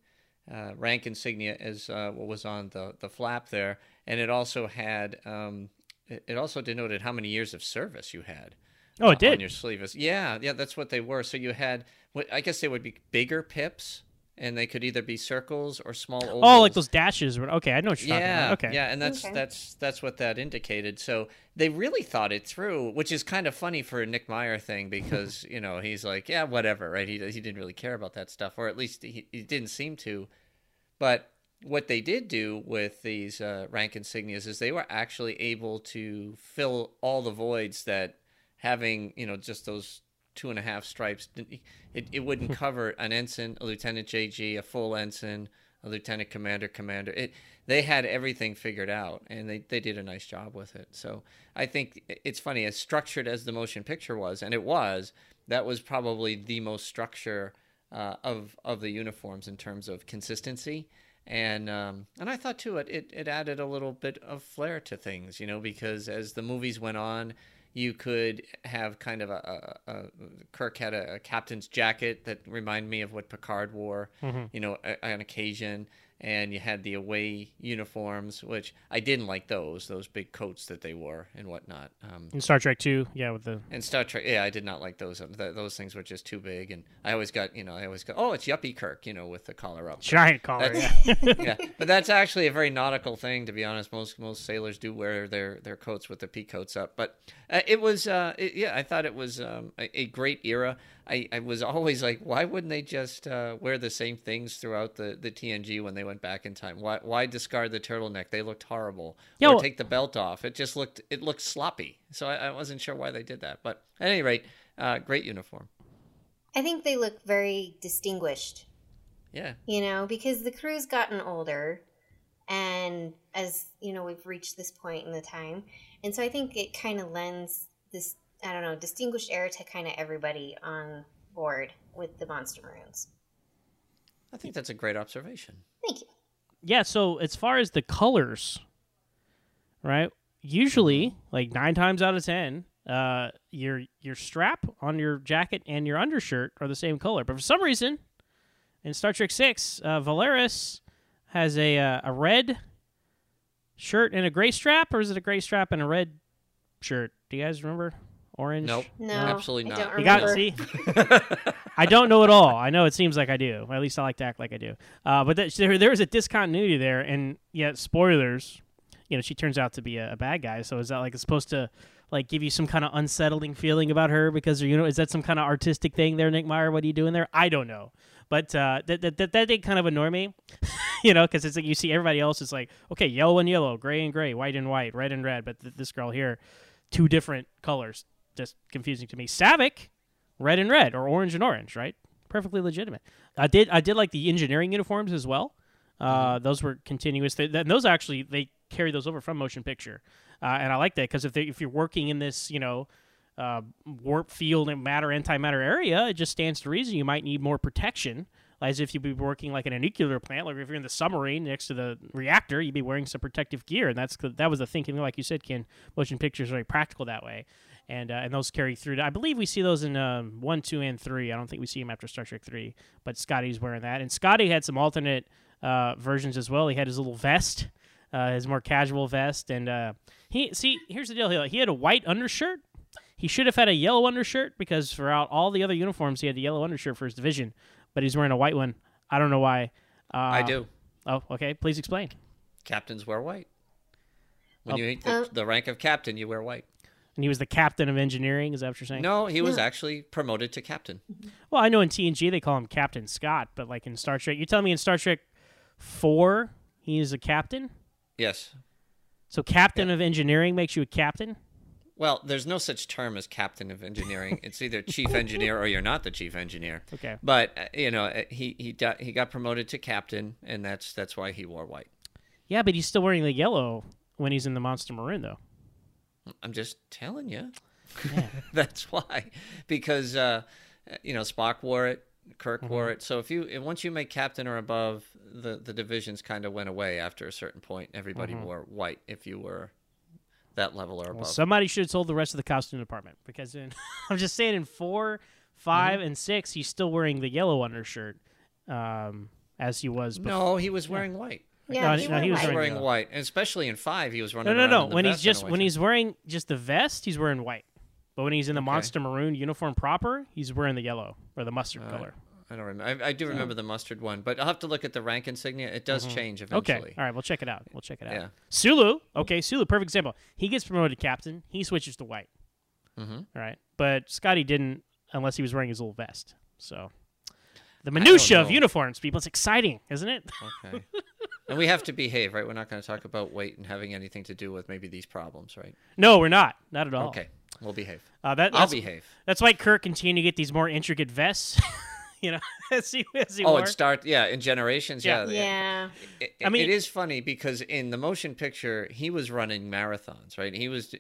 [SPEAKER 6] uh, rank insignia as uh, what was on the the flap there, and it also had um, it, it, also denoted how many years of service you had.
[SPEAKER 7] Oh, it did
[SPEAKER 6] on your sleeves. Yeah, yeah, that's what they were. So you had, I guess they would be bigger pips and they could either be circles or small ovals.
[SPEAKER 7] Oh, like those dashes. Okay, I know what you're
[SPEAKER 6] yeah,
[SPEAKER 7] talking about. Okay,
[SPEAKER 6] yeah, and that's
[SPEAKER 5] okay.
[SPEAKER 6] that's that's what that indicated. So they really thought it through, which is kind of funny for a Nick Meyer thing because you know he's like, yeah, whatever, right? He he didn't really care about that stuff, or at least he, he didn't seem to. But what they did do with these uh, rank insignias is they were actually able to fill all the voids that having you know just those two and a half stripes. It, it wouldn't cover an ensign, a lieutenant JG, a full ensign, a lieutenant commander, commander. It they had everything figured out, and they they did a nice job with it. So I think it's funny as structured as the motion picture was, and it was. That was probably the most structure uh, of of the uniforms in terms of consistency. and um, and I thought too it, it it added a little bit of flair to things, you know, because as the movies went on, you could have kind of a, a, a Kirk had a, a, captain's jacket that reminded me of what Picard wore, mm-hmm. you know, on occasion and you had the away uniforms, which I didn't like those those big coats that they wore and whatnot. Um,
[SPEAKER 7] in Star Trek too, yeah, with the
[SPEAKER 6] in Star Trek, yeah, I did not like those. Those things were just too big, and I always got you know I always go, oh, it's Yuppie Kirk, you know, with the collar up,
[SPEAKER 7] giant collar, yeah.
[SPEAKER 6] yeah. But that's actually a very nautical thing, to be honest. Most most sailors do wear their their coats with the pea coats up, but uh, it was uh, it, yeah, I thought it was um, a, a great era. I, I was always like, why wouldn't they just uh, wear the same things throughout the, the TNG when they went back in time? Why why discard the turtleneck? They looked horrible. Yeah, or well, take the belt off. It just looked it looked sloppy. So I, I wasn't sure why they did that. But at any rate, uh, great uniform.
[SPEAKER 5] I think they look very distinguished.
[SPEAKER 6] Yeah.
[SPEAKER 5] You know, because the crew's gotten older and as you know, we've reached this point in the time. And so I think it kind of lends this I don't know, distinguished air to kind of everybody on board with the Monster Maroons.
[SPEAKER 6] I think that's a great observation.
[SPEAKER 5] Thank you.
[SPEAKER 7] Yeah, so as far as the colors, right? Usually, mm-hmm. like nine times out of ten, uh, your your strap on your jacket and your undershirt are the same color. But for some reason, in Star Trek Six, uh, Valeris has a uh, a red shirt and a gray strap, or is it a gray strap and a red shirt? Do you guys remember? Orange?
[SPEAKER 6] Nope.
[SPEAKER 5] No,
[SPEAKER 6] absolutely not.
[SPEAKER 7] You got see. I don't know at all. I know it seems like I do. At least I like to act like I do. Uh, but that, there, there is a discontinuity there, and yet spoilers. You know, she turns out to be a, a bad guy. So is that like it's supposed to like give you some kind of unsettling feeling about her because you know is that some kind of artistic thing there, Nick Meyer? What are you doing there? I don't know. But uh, that, that, that, that did kind of annoy me, you know, because it's like you see everybody else is like, okay, yellow and yellow, gray and gray, white and white, red and red, but th- this girl here, two different colors just confusing to me. Saavik, red and red, or orange and orange, right? Perfectly legitimate. I did I did like the engineering uniforms as well. Uh, mm-hmm. Those were continuous. They, and those actually they carry those over from motion picture, uh, and I like that because if they, if you're working in this you know uh, warp field and matter antimatter area, it just stands to reason you might need more protection. As if you'd be working like in a nuclear plant, like if you're in the submarine next to the reactor, you'd be wearing some protective gear, and that's that was the thinking. Like you said, Ken, motion pictures are very practical that way and uh, and those carry through. To, I believe we see those in um, one, two, and three. I don't think we see him after Star Trek three, but Scotty's wearing that, and Scotty had some alternate uh, versions as well. He had his little vest, uh, his more casual vest, and uh, he see here's the deal. He, he had a white undershirt. He should have had a yellow undershirt because throughout all the other uniforms, he had the yellow undershirt for his division, but he's wearing a white one. I don't know why.
[SPEAKER 6] I do.
[SPEAKER 7] Oh, okay. Please explain.
[SPEAKER 6] Captains wear white. When oh. you hit the, uh, the rank of captain, you wear white
[SPEAKER 7] and he was the captain of engineering. Is that what you're saying?
[SPEAKER 6] No, he was actually promoted to captain.
[SPEAKER 7] Well, I know in TNG they call him Captain Scott, but like in Star Trek, you tell me in Star Trek four he is a captain.
[SPEAKER 6] Yes.
[SPEAKER 7] So captain of engineering makes you a captain.
[SPEAKER 6] Well, there's no such term as captain of engineering. it's either chief engineer or you're not the chief engineer.
[SPEAKER 7] Okay.
[SPEAKER 6] But uh, you know, uh, he he got, he got promoted to captain, and that's that's why he wore white.
[SPEAKER 7] Yeah, but he's still wearing the yellow when he's in the Monster Maroon, though.
[SPEAKER 6] I'm just telling you. Yeah. That's why, because uh, you know Spock wore it, Kirk mm-hmm. wore it. So if you once you make captain or above, the the divisions kind of went away after a certain point. Everybody mm-hmm. wore white if you were that level or above. Well,
[SPEAKER 7] somebody should have told the rest of the costume department because in, I'm just saying in four, 5 mm-hmm. and six, he's still wearing the yellow undershirt, um, as he was.
[SPEAKER 6] Before. No, he was wearing yeah. white.
[SPEAKER 5] Yeah, no, he, no, he was
[SPEAKER 6] wearing, wearing white, and especially in five, he was running.
[SPEAKER 7] No,
[SPEAKER 6] no,
[SPEAKER 7] no. When he's just when he's wearing just the vest, he's wearing white. But when he's in the okay. monster maroon uniform proper, he's wearing the yellow or the mustard uh, color.
[SPEAKER 6] I don't remember. I, I do remember the mustard one, but I'll have to look at the rank insignia. It does mm-hmm. change eventually.
[SPEAKER 7] Okay. All right. We'll check it out. We'll check it out. Yeah. Sulu. Okay. Sulu. Perfect example. He gets promoted to captain. He switches to white.
[SPEAKER 6] Mm-hmm. All
[SPEAKER 7] right. But Scotty didn't unless he was wearing his little vest. So the minutia of uniforms, people. It's exciting, isn't it?
[SPEAKER 6] Okay. and we have to behave, right? We're not going to talk about weight and having anything to do with maybe these problems, right?
[SPEAKER 7] No, we're not. Not at all.
[SPEAKER 6] Okay, we'll behave.
[SPEAKER 7] Uh, that,
[SPEAKER 6] I'll behave.
[SPEAKER 7] That's why Kirk continued to get these more intricate vests. you know, as he, as he
[SPEAKER 6] oh,
[SPEAKER 7] wore.
[SPEAKER 6] it start yeah in generations. Yeah,
[SPEAKER 5] yeah. yeah.
[SPEAKER 6] It, it, I mean, it is funny because in the motion picture, he was running marathons, right? He was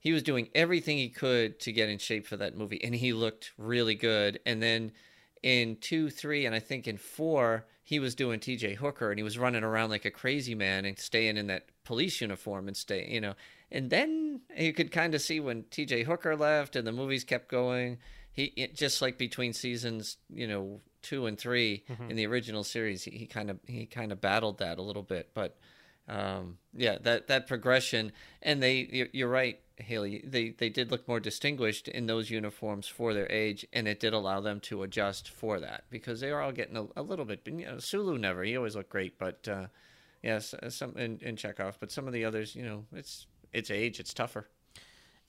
[SPEAKER 6] he was doing everything he could to get in shape for that movie, and he looked really good. And then in two, three, and I think in four, he was doing T.J. Hooker and he was running around like a crazy man and staying in that police uniform and stay, you know. And then you could kind of see when T.J. Hooker left and the movies kept going. He it, just like between seasons, you know, two and 3
[SPEAKER 7] Mm-hmm.
[SPEAKER 6] in the original series, he kind of he kind of battled that a little bit, but um, yeah, that that progression, and they you're, right, Hayley. They they did look more distinguished in those uniforms for their age, and it did allow them to adjust for that because they are all getting a, a little bit. You know, Sulu never he always looked great, but uh, yes, some in, in Chekov, but some of the others, you know, it's it's age, it's tougher.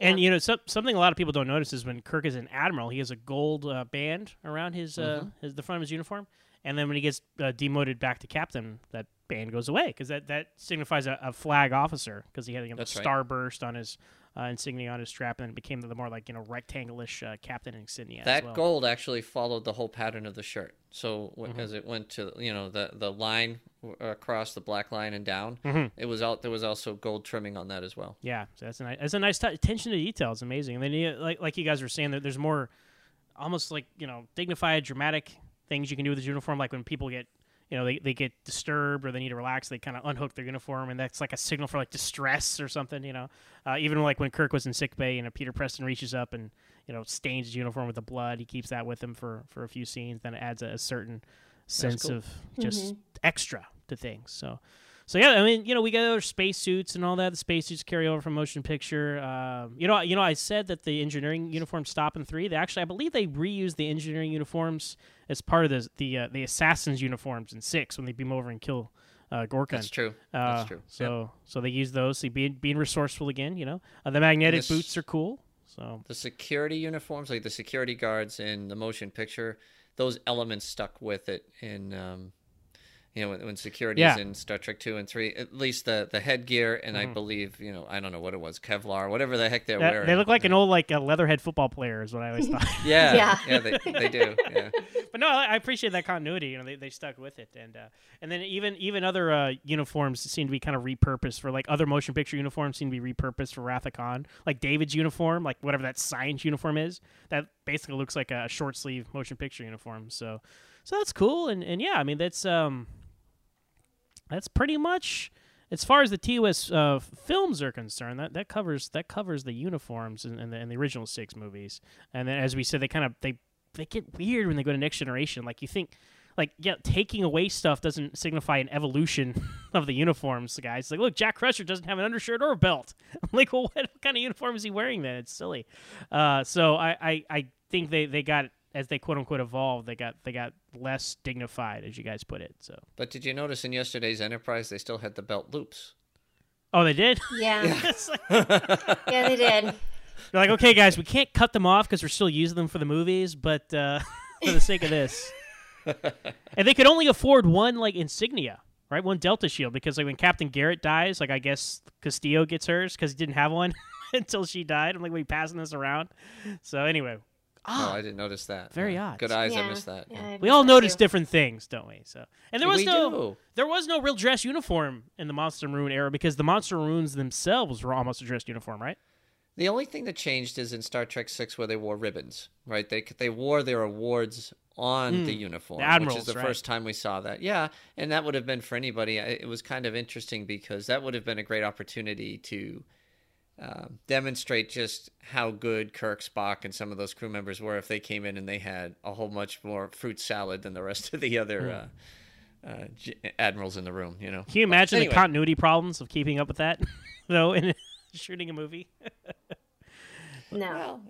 [SPEAKER 7] And you know, so, something a lot of people don't notice is when Kirk is an admiral, he has a gold uh, band around his, uh, his the front of his uniform, and then when he gets uh, demoted back to captain, that band goes away because that, that signifies a, a flag officer because he had you know,
[SPEAKER 6] right.
[SPEAKER 7] starburst on his uh, insignia on his strap, and then it became the more like you know rectangle-ish uh, captain insignia. as
[SPEAKER 6] That
[SPEAKER 7] well.
[SPEAKER 6] gold actually followed the whole pattern of the shirt. So
[SPEAKER 7] Mm-hmm.
[SPEAKER 6] as it went to you know the the line across the black line and down,
[SPEAKER 7] Mm-hmm.
[SPEAKER 6] it was out. There was also gold trimming on that as well.
[SPEAKER 7] Yeah, so that's a nice, that's a nice t- attention to detail. It's amazing. And then, you, like like you guys were saying, that there's more, almost like you know, dignified, dramatic things you can do with the uniform. Like when people get, you know, they, they get disturbed or they need to relax, they kind of unhook their uniform, and that's like a signal for like distress or something. You know, uh, even like when Kirk was in sick bay, you know, Peter Preston reaches up and you know stains his uniform with the blood. He keeps that with him for for a few scenes. Then it adds a, a certain sense
[SPEAKER 6] cool.
[SPEAKER 7] of just extra to things. So. So yeah, I mean, you know, we got other spacesuits and all that. The spacesuits carry over from motion picture. Um, you know, you know, I said that the engineering uniforms stop in three. They actually, I believe, they reused the engineering uniforms as part of the the uh, the assassins uniforms in six when they beam over and kill uh, Gorkon.
[SPEAKER 6] That's true.
[SPEAKER 7] Uh,
[SPEAKER 6] That's true.
[SPEAKER 7] So so they use those. So being being resourceful again. You know, uh, the magnetic
[SPEAKER 6] this-
[SPEAKER 7] boots are cool. So
[SPEAKER 6] the security uniforms, like the security guards in the motion picture, those elements stuck with it in, um, you know, when, when security is
[SPEAKER 7] Yeah.
[SPEAKER 6] in Star Trek two and three. At least the the headgear, and
[SPEAKER 7] Mm-hmm.
[SPEAKER 6] I believe, you know, I don't know what it was, Kevlar, whatever the heck they're
[SPEAKER 7] that-
[SPEAKER 6] wearing.
[SPEAKER 7] they look like an old like a leatherhead football player is what I always thought.
[SPEAKER 6] yeah,
[SPEAKER 5] Yeah.
[SPEAKER 6] yeah, they, they do. Yeah.
[SPEAKER 7] but no, I I appreciate that continuity. You know, they, they stuck with it, and uh, and then even even other uh, uniforms seem to be kind of repurposed for like other motion picture uniforms seem to be repurposed for Wrath of Khan. Like David's uniform, like whatever that science uniform is, that basically looks like a short sleeve motion picture uniform. So so that's cool, and and yeah, I mean that's um that's pretty much. As far as the TOS uh, films are concerned, that, that covers that covers the uniforms in, in, the, the original six movies, and then as we said, they kind of they they get weird when they go to next generation. Like you think, like yeah, taking away stuff doesn't signify an evolution of the uniforms, guys. Like look, Jack Crusher doesn't have an undershirt or a belt. I'm like, well, what kind of uniform is he wearing then? It's silly. Uh, so I, I I think they they got as they quote unquote evolved, they got they got less dignified, as you guys put it. So
[SPEAKER 6] But did you notice in yesterday's Enterprise they still had the belt loops?
[SPEAKER 7] oh, they did.
[SPEAKER 5] Yeah,
[SPEAKER 7] It's like-
[SPEAKER 5] yeah, they did.
[SPEAKER 7] They're like, okay, guys, we can't cut them off because we're still using them for the movies, but uh, for the sake of this, and they could only afford one like insignia, right? One Delta shield because like when Captain Garrett dies, like I guess Castillo gets hers because he didn't have one until she died. I'm like, we passing this around. So anyway,
[SPEAKER 6] Oh, I didn't notice that.
[SPEAKER 7] Ah. Very
[SPEAKER 6] Yeah.
[SPEAKER 7] odd.
[SPEAKER 6] Good eyes, I
[SPEAKER 5] yeah,
[SPEAKER 6] missed that.
[SPEAKER 5] yeah,
[SPEAKER 6] yeah.
[SPEAKER 5] I
[SPEAKER 7] we
[SPEAKER 5] missed
[SPEAKER 7] all
[SPEAKER 5] that
[SPEAKER 7] notice
[SPEAKER 5] too.
[SPEAKER 7] different things, don't we? So, and there was
[SPEAKER 6] We
[SPEAKER 7] no
[SPEAKER 6] do.
[SPEAKER 7] there was no real dress uniform in the Monster Maroon era because the Monster Maroons themselves were almost a dress uniform, right?
[SPEAKER 6] The only thing that changed is in Star Trek Six where they wore ribbons, right? They they wore their awards on the uniform,
[SPEAKER 7] Hmm. The admirals,
[SPEAKER 6] which is the
[SPEAKER 7] right.
[SPEAKER 6] first time we saw that. Yeah, and that would have been for anybody. I- It was kind of interesting because that would have been a great opportunity to um, demonstrate just how good Kirk, Spock, and some of those crew members were if they came in and they had a whole much more fruit salad than the rest of the other uh, uh, g- admirals in the room. You know,
[SPEAKER 7] Can you imagine
[SPEAKER 6] Anyway.
[SPEAKER 7] the continuity problems of keeping up with that, though, in shooting a movie?
[SPEAKER 5] No.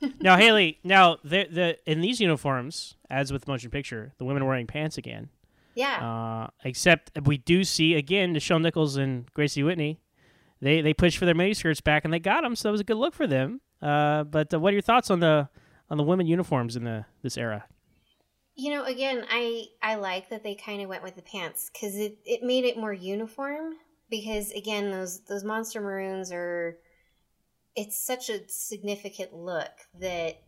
[SPEAKER 6] well,
[SPEAKER 7] now, Hayley, now the the in these uniforms, as with motion picture, the women are wearing pants again.
[SPEAKER 5] Yeah.
[SPEAKER 7] Uh, except we do see again Nichelle Nichols and Grace Lee Whitney. They they pushed for their miniskirts back and they got them, so that was a good look for them. Uh, but uh, what are your thoughts on the on the women uniforms in the this era?
[SPEAKER 5] You know, again, I I like that they kind of went with the pants because it, it made it more uniform. Because again, those those monster maroons are, it's such a significant look that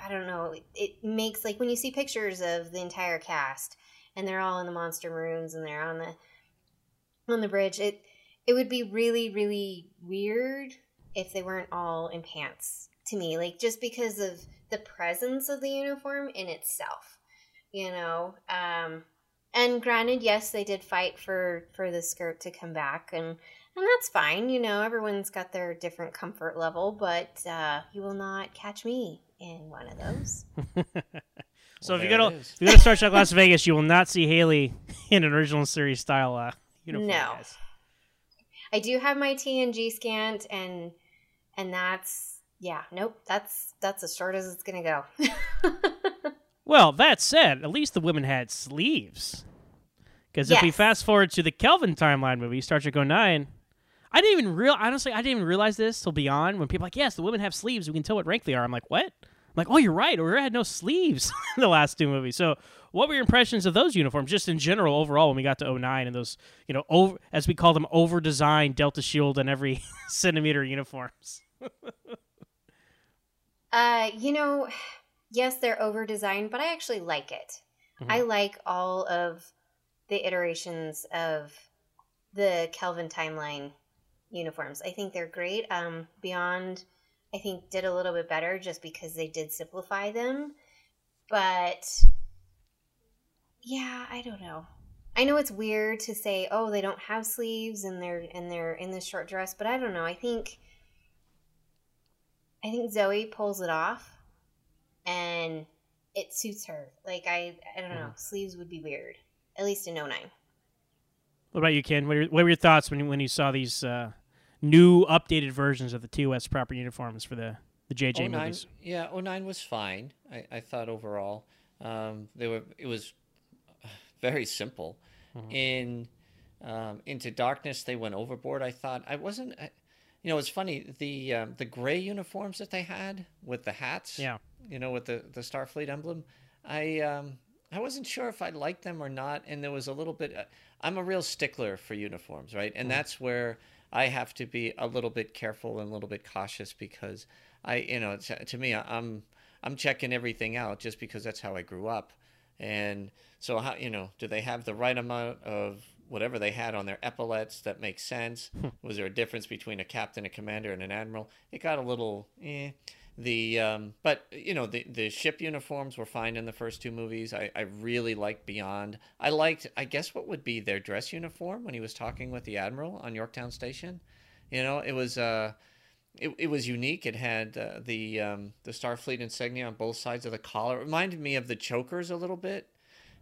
[SPEAKER 5] I don't know. It makes like when you see pictures of the entire cast and they're all in the monster maroons and they're on the on the bridge. It it would be really really weird if they weren't all in pants to me. Like just because of the presence of the uniform in itself. you know. Um, and granted, yes, they did fight for for the skirt to come back, and and that's fine. You know, everyone's got their different comfort level, but uh, you will not catch me in one of those.
[SPEAKER 7] So
[SPEAKER 6] Well,
[SPEAKER 7] if you
[SPEAKER 6] there
[SPEAKER 7] go to if you go to Star Trek Las Vegas, you will not see Hayley in an original series style uh, uniform.
[SPEAKER 5] No.
[SPEAKER 7] guys.
[SPEAKER 5] I do have my TNG skant, and and that's yeah, nope, that's that's as short as it's gonna go.
[SPEAKER 7] Well, that said, at least the women had sleeves. Because if we fast forward to the Kelvin timeline movie, Star Trek 09, I didn't even real honestly, I didn't even realize this till beyond when people are like, yes, the women have sleeves. We can tell what rank they are. I'm like, what? I'm like, oh, you're right. Or had no sleeves in the last two movies. So, what were your impressions of those uniforms, just in general, overall, when we got to 09 and those, you know, over as we call them, over-designed Delta Shield and every centimeter uniforms?
[SPEAKER 5] uh, you know, yes, they're over designed, but I actually like it. I like all of the iterations of the Kelvin timeline uniforms. I think they're great. Um, Beyond, I think, did a little bit better just because they did simplify them. But yeah, I don't know. I know it's weird to say, oh, they don't have sleeves and they're and they're in this short dress, but I don't know. I think I think Zoe pulls it off and it suits her. Like I I don't know, sleeves would be weird. At least in 09.
[SPEAKER 7] What about you, Ken? What were, what were your thoughts when you, when you saw these uh, new updated versions of the TOS proper uniforms for the the JJ
[SPEAKER 6] 09
[SPEAKER 7] movies?
[SPEAKER 6] Yeah, 09 was fine. I, I thought overall, um, they were. It was very simple. In um, Into Darkness, they went overboard. I thought I wasn't. I, you know, it's funny the um, the gray uniforms that they had with the hats.
[SPEAKER 7] Yeah.
[SPEAKER 6] You know, with the the Starfleet emblem. I um, I wasn't sure if I liked them or not, and there was a little bit. Uh, I'm a real stickler for uniforms, right? And that's where I have to be a little bit careful and a little bit cautious because I, you know, to, me, I'm I'm checking everything out just because that's how I grew up, and so how you know, do they have the right amount of whatever they had on their epaulets that makes sense? Was there a difference between a captain, a commander, and an admiral? It got a little, eh. The um, but you know the the ship uniforms were fine in the first two movies. I, I really liked Beyond. I liked I guess what would be their dress uniform when he was talking with the admiral on Yorktown Station. You know, it was uh, it, it was unique. It had uh, the um, the Starfleet insignia on both sides of the collar. It reminded me of the chokers a little bit.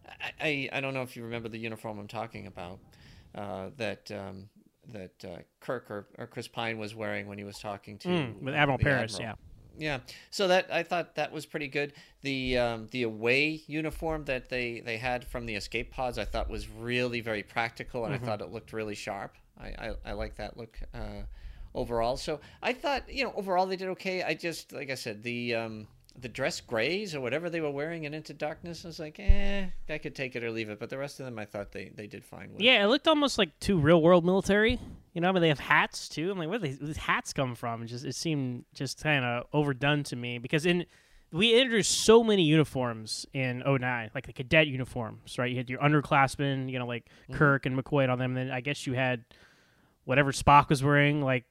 [SPEAKER 6] I, I, I don't know if you remember the uniform I'm talking about. Uh, that um, that uh, Kirk or, or Chris Pine was wearing when he was talking to
[SPEAKER 7] Mm, with Admiral Paris,
[SPEAKER 6] Admiral. Yeah, so that I thought that was pretty good. The um, the away uniform that they, they had from the escape pods, I thought was really very practical, and I thought it looked really sharp. I I, I like that look uh, overall. So I thought you know overall they did okay. I just like I said the um, the dress grays or whatever they were wearing in Into Darkness I was like eh I could take it or leave it, but the rest of them I thought they, they did fine with.
[SPEAKER 7] Yeah, it looked almost like two real world military. You know, I mean, they have hats too. I'm like, where do these, these hats come from? It just it seemed just kind of overdone to me because in we introduced so many uniforms in 09, like the cadet uniforms, right? You had your underclassmen, you know, like Kirk and McCoy on them. And then I guess you had whatever Spock was wearing, like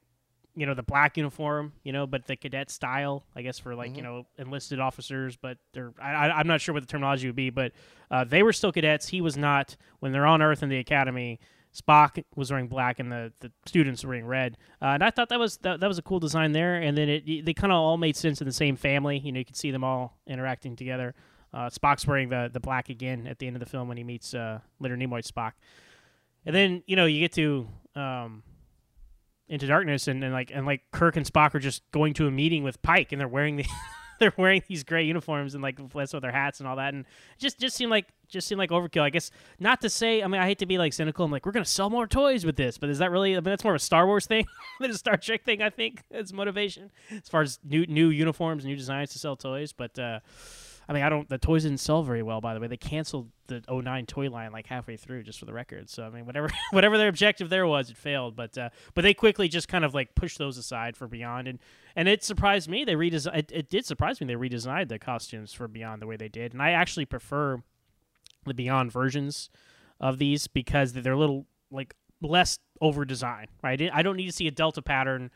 [SPEAKER 7] you know the black uniform, you know, but the cadet style, I guess for like you know enlisted officers, but they're I, I'm not sure what the terminology would be, but uh, they were still cadets. He was not when they're on Earth in the academy. Spock was wearing black and the, the students were wearing red, uh, and I thought that was that, that was a cool design there. And then it they kind of all made sense in the same family. You know, you could see them all interacting together. Uh, Spock's wearing the the black again at the end of the film when he meets uh, Leonard Nimoy's Spock, and then you know you get to um, into darkness and, and like and like Kirk and Spock are just going to a meeting with Pike and they're wearing the they're wearing these gray uniforms and like that's with their hats and all that and just just seem like just seem like overkill. I guess not to say I mean I hate to be like cynical. I'm like we're gonna sell more toys with this, but is that really? I mean that's more of a Star Wars thing than a Star Trek thing. I think as motivation as far as new new uniforms, new designs to sell toys. But uh, I mean I don't. The toys didn't sell very well. By the way, they canceled the 09 toy line like halfway through, just for the record. So I mean whatever whatever their objective there was, it failed. But uh, but they quickly just kind of like pushed those aside for Beyond and. And it surprised me. They redesigned. It, it did surprise me. They redesigned the costumes for Beyond the way they did, and I actually prefer the Beyond versions of these because they're a little like less over design, right? I don't need to see a Delta pattern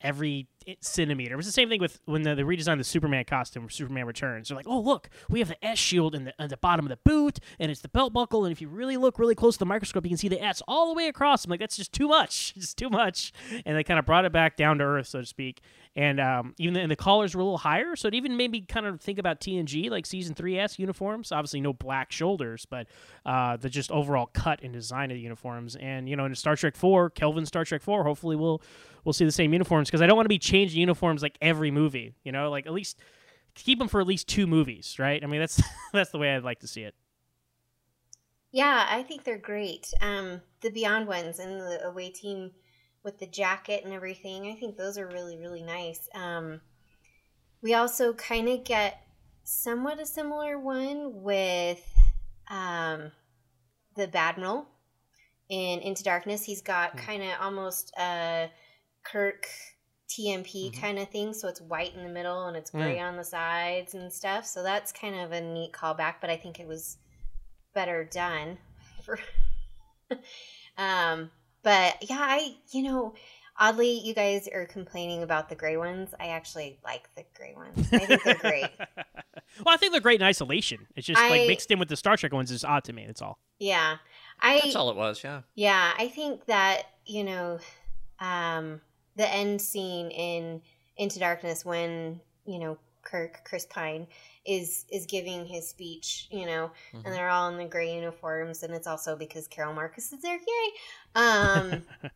[SPEAKER 7] every centimeter. It was the same thing with when the, they redesigned the Superman costume for Superman Returns. They're like, oh look, we have the S shield in the, the bottom of the boot, and it's the belt buckle, and if you really look really close to the microscope, you can see the S all the way across. I'm like, that's just too much, just too much. And they kind of brought it back down to earth, so to speak. And um, even the, and the collars were a little higher, so it even made me kind of think about TNG, like season three S uniforms. Obviously, no black shoulders, but uh, the just overall cut and design of the uniforms. And you know, in Star Trek Four, Kelvin Star Trek Four, hopefully we'll we'll see the same uniforms because I don't want to be changing uniforms like every movie. You know, like at least keep them for at least two movies, right? I mean, that's that's the way I'd like to see it.
[SPEAKER 5] Yeah, I think they're great. Um, the Beyond ones and the away team with the jacket and everything. I think those are really, really nice. Um, we also kind of get somewhat a similar one with um, the Badmiral in Into Darkness. He's got kind of almost a Kirk TMP
[SPEAKER 6] Mm-hmm.
[SPEAKER 5] kind of thing. So it's white in the middle and it's gray on the sides and stuff. So that's kind of a neat callback, but I think it was better done. For um, but yeah, I you know, oddly, you guys are complaining about the gray ones. I actually like the gray ones. I think they're great.
[SPEAKER 7] Well, I think they're great in isolation. It's just
[SPEAKER 5] I-
[SPEAKER 7] like mixed in with the Star Trek ones is odd to me. That's all.
[SPEAKER 5] Yeah, I
[SPEAKER 6] That's all it was. Yeah.
[SPEAKER 5] Yeah, I think that, you know, um, the end scene in Into Darkness when, you know, Kirk, Chris Pine, is is giving his speech, you know, and mm-hmm. they're all in the gray uniforms, and it's also because Carol Marcus is there. Yay! Um,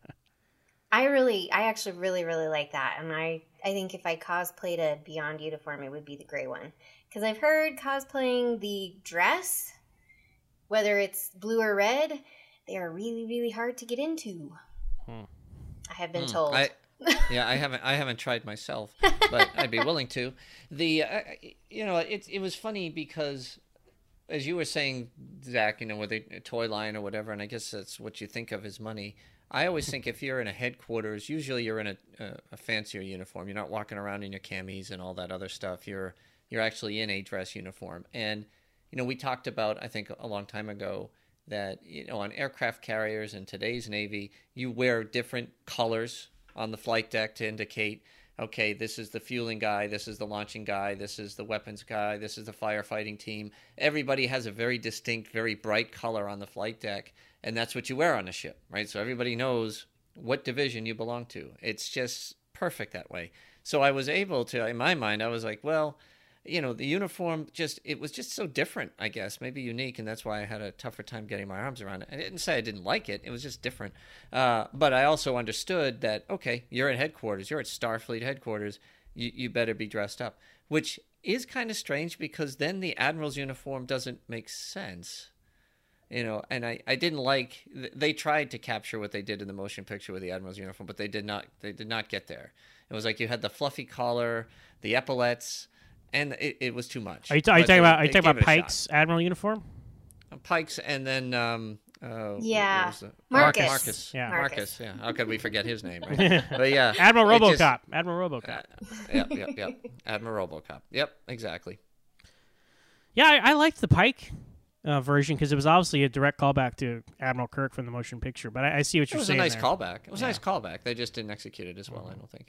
[SPEAKER 5] I really, I actually really, really like that, and I, I think if I cosplayed a Beyond uniform, it would be the gray one because I've heard cosplaying the dress, whether it's blue or red, they are really, really hard to get into. Hmm. I have been hmm. told.
[SPEAKER 6] I, yeah, I haven't I haven't tried myself, but I'd be willing to. The uh, you know it it was funny because as you were saying, Zach, you know, with a toy line or whatever, and I guess that's what you think of as money. I always think if you're in a headquarters, usually you're in a, a, a fancier uniform. You're not walking around in your camis and all that other stuff. You're you're actually in a dress uniform. And you know, we talked about I think a long time ago that you know on aircraft carriers in today's Navy, you wear different colors on the flight deck to indicate okay, this is the fueling guy, this is the launching guy, this is the weapons guy, this is the firefighting team. Everybody has a very distinct, very bright color on the flight deck, and that's what you wear on a ship, right? So everybody knows what division you belong to. It's just perfect that way. So I was able to, in my mind, I was like, well, you know, the uniform just, it was just so different, I guess, maybe unique, and that's why I had a tougher time getting my arms around it. I didn't say I didn't like it, it was just different. Uh, but I also understood that, okay, you're at headquarters, you're at Starfleet headquarters, you, you better be dressed up, which is kind of strange because then the Admiral's uniform doesn't make sense you know and i i didn't like they tried to capture what they did in the motion picture with the admiral's uniform but they did not they did not get there it was like you had the fluffy collar the epaulets and it, it was too much
[SPEAKER 7] Are you, ta- are you talking
[SPEAKER 6] they-
[SPEAKER 7] about Are you talking about
[SPEAKER 6] it a shot.
[SPEAKER 7] Pike's Admiral uniform?
[SPEAKER 6] pikes and then um uh, what
[SPEAKER 5] Yeah.
[SPEAKER 6] was the-
[SPEAKER 5] Marcus.
[SPEAKER 6] Marcus.
[SPEAKER 7] Yeah.
[SPEAKER 6] Marcus. Yeah. How could we forget his name? Right? but yeah.
[SPEAKER 7] Admiral
[SPEAKER 6] it
[SPEAKER 7] RoboCop.
[SPEAKER 6] just-
[SPEAKER 7] Admiral RoboCop.
[SPEAKER 6] Uh, yep. Yep. Yep. Admiral RoboCop. Yep. Exactly.
[SPEAKER 7] Yeah, I, I liked the Pike uh, version because it was obviously a direct callback to Admiral Kirk from the motion picture. But I, I see what
[SPEAKER 6] It
[SPEAKER 7] you're saying.
[SPEAKER 6] It was a nice
[SPEAKER 7] there.
[SPEAKER 6] callback. It was a nice callback. They just didn't execute it as well. I don't think.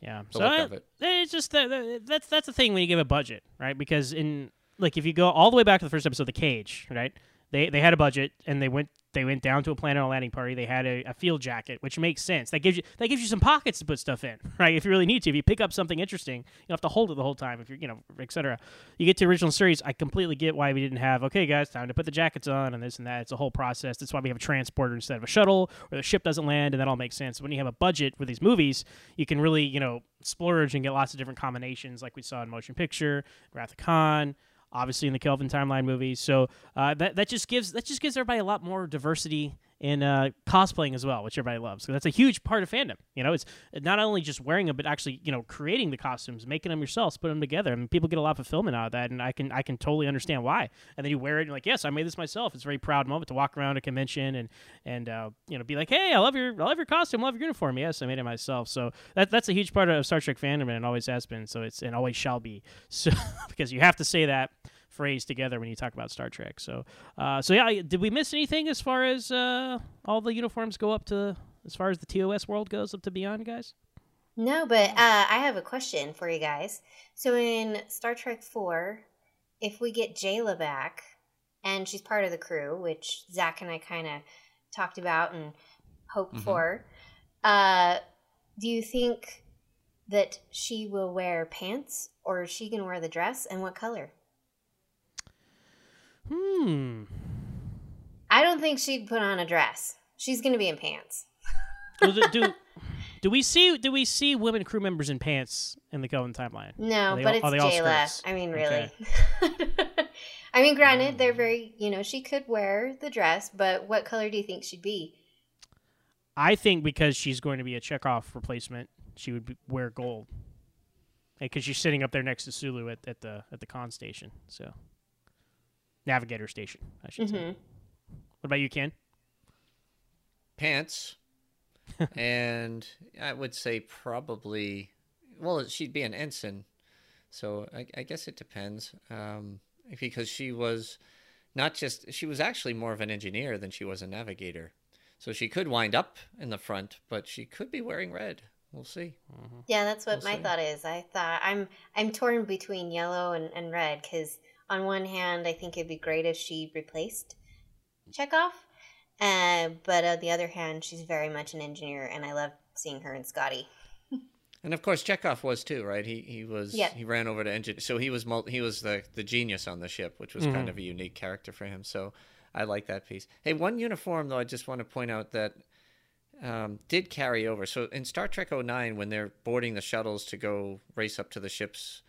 [SPEAKER 7] Yeah,
[SPEAKER 6] the
[SPEAKER 7] so I-
[SPEAKER 6] it.
[SPEAKER 7] Eh, it's just that, that- that's that's the thing when you give a budget, right? Because in like if you go all the way back to the first episode, of The Cage, right? They they had a budget and they went they went down to a planet on a landing party. They had a, a field jacket, which makes sense. That gives you that gives you some pockets to put stuff in, right? If you really need to. If you pick up something interesting, you don't have to hold it the whole time. If you're you know etc. You get to original series. I completely get why we didn't have okay guys time to put the jackets on and this and that. It's a whole process. That's why we have a transporter instead of a shuttle, or the ship doesn't land, and that all makes sense. When you have a budget for these movies, you can really you know splurge and get lots of different combinations, like we saw in Motion Picture, Wrath of Khan, obviously in the Kelvin timeline movies. So uh, that that just gives that just gives everybody a lot more diversity in uh, cosplaying as well, which everybody loves. So that's a huge part of fandom. You know, it's not only just wearing them, but actually you know creating the costumes, making them yourselves, putting them together. I mean, people get a lot of fulfillment out of that, and I can I can totally understand why. And then you wear it, and you're like, yes, I made this myself. It's a very proud moment to walk around a convention and and uh, you know be like, hey, I love your I love your costume, I love your uniform. Yes, I made it myself. So that that's a huge part of Star Trek fandom, and always has been. So it's and always shall be. So because you have to say that phrase together when you talk about Star Trek. So, uh, so yeah, did we miss anything as far as uh, all the uniforms go up to, as far as the TOS world goes up to Beyond, guys?
[SPEAKER 5] No, but uh, I have a question for you guys. So in Star Trek Four, if we get Jaylah back, and she's part of the crew, which Zach and I kind of talked about and hoped
[SPEAKER 6] Mhm.
[SPEAKER 5] for, uh, do you think that she will wear pants, or is she gonna wear the dress, and what color?
[SPEAKER 7] Hmm.
[SPEAKER 5] I don't think she'd put on a dress. She's gonna be in pants.
[SPEAKER 7] do, do do we see do we see women crew members in pants in the Kelvin timeline?
[SPEAKER 5] No,
[SPEAKER 7] Are they
[SPEAKER 5] but
[SPEAKER 7] all-
[SPEAKER 5] it's
[SPEAKER 7] are they all
[SPEAKER 5] Jaylah.
[SPEAKER 7] skirts?
[SPEAKER 5] I mean,
[SPEAKER 7] Okay.
[SPEAKER 5] really. I mean, granted, they're very, you know, she could wear the dress, but what color do you think she'd be?
[SPEAKER 7] I think because she's going to be a Chekov replacement, she would be, wear gold. Because she's sitting up there next to Sulu at, at the at the con station, so navigator station, I should say.
[SPEAKER 5] Mhm.
[SPEAKER 7] What about you, Ken?
[SPEAKER 6] Pants. and I would say probably, well, she'd be an ensign. So I, I guess it depends. Um, because she was not just, she was actually more of an engineer than she was a navigator. So she could wind up in the front, but she could be wearing red. We'll see.
[SPEAKER 5] Yeah, that's what
[SPEAKER 6] We'll
[SPEAKER 5] my
[SPEAKER 6] see.
[SPEAKER 5] thought is. I thought I'm I'm torn between yellow and, and red because on one hand, I think it'd be great if she replaced Chekov, uh, but on the other hand, she's very much an engineer, and I love seeing her and Scotty.
[SPEAKER 6] And of course, Chekov was too, right? He he was
[SPEAKER 5] Yeah.
[SPEAKER 6] he ran over to engine, so he was mul- he was the the genius on the ship, which was
[SPEAKER 7] Mhm.
[SPEAKER 6] kind of a unique character for him. So I like that piece. Hey, one uniform though, I just want to point out that um, did carry over. So in Star Trek 09, when they're boarding the shuttles to go race up to the ships.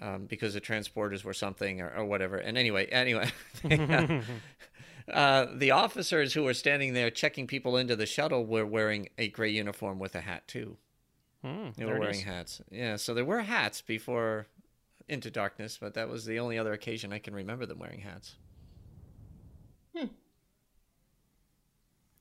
[SPEAKER 6] Um, because the transporters were something or, or whatever. And anyway, anyway, uh, the officers who were standing there checking people into the shuttle were wearing a gray uniform with a hat too.
[SPEAKER 7] Hmm,
[SPEAKER 6] They were wearing hats. Yeah, so there were hats before Into Darkness, but that was the only other occasion I can remember them wearing hats.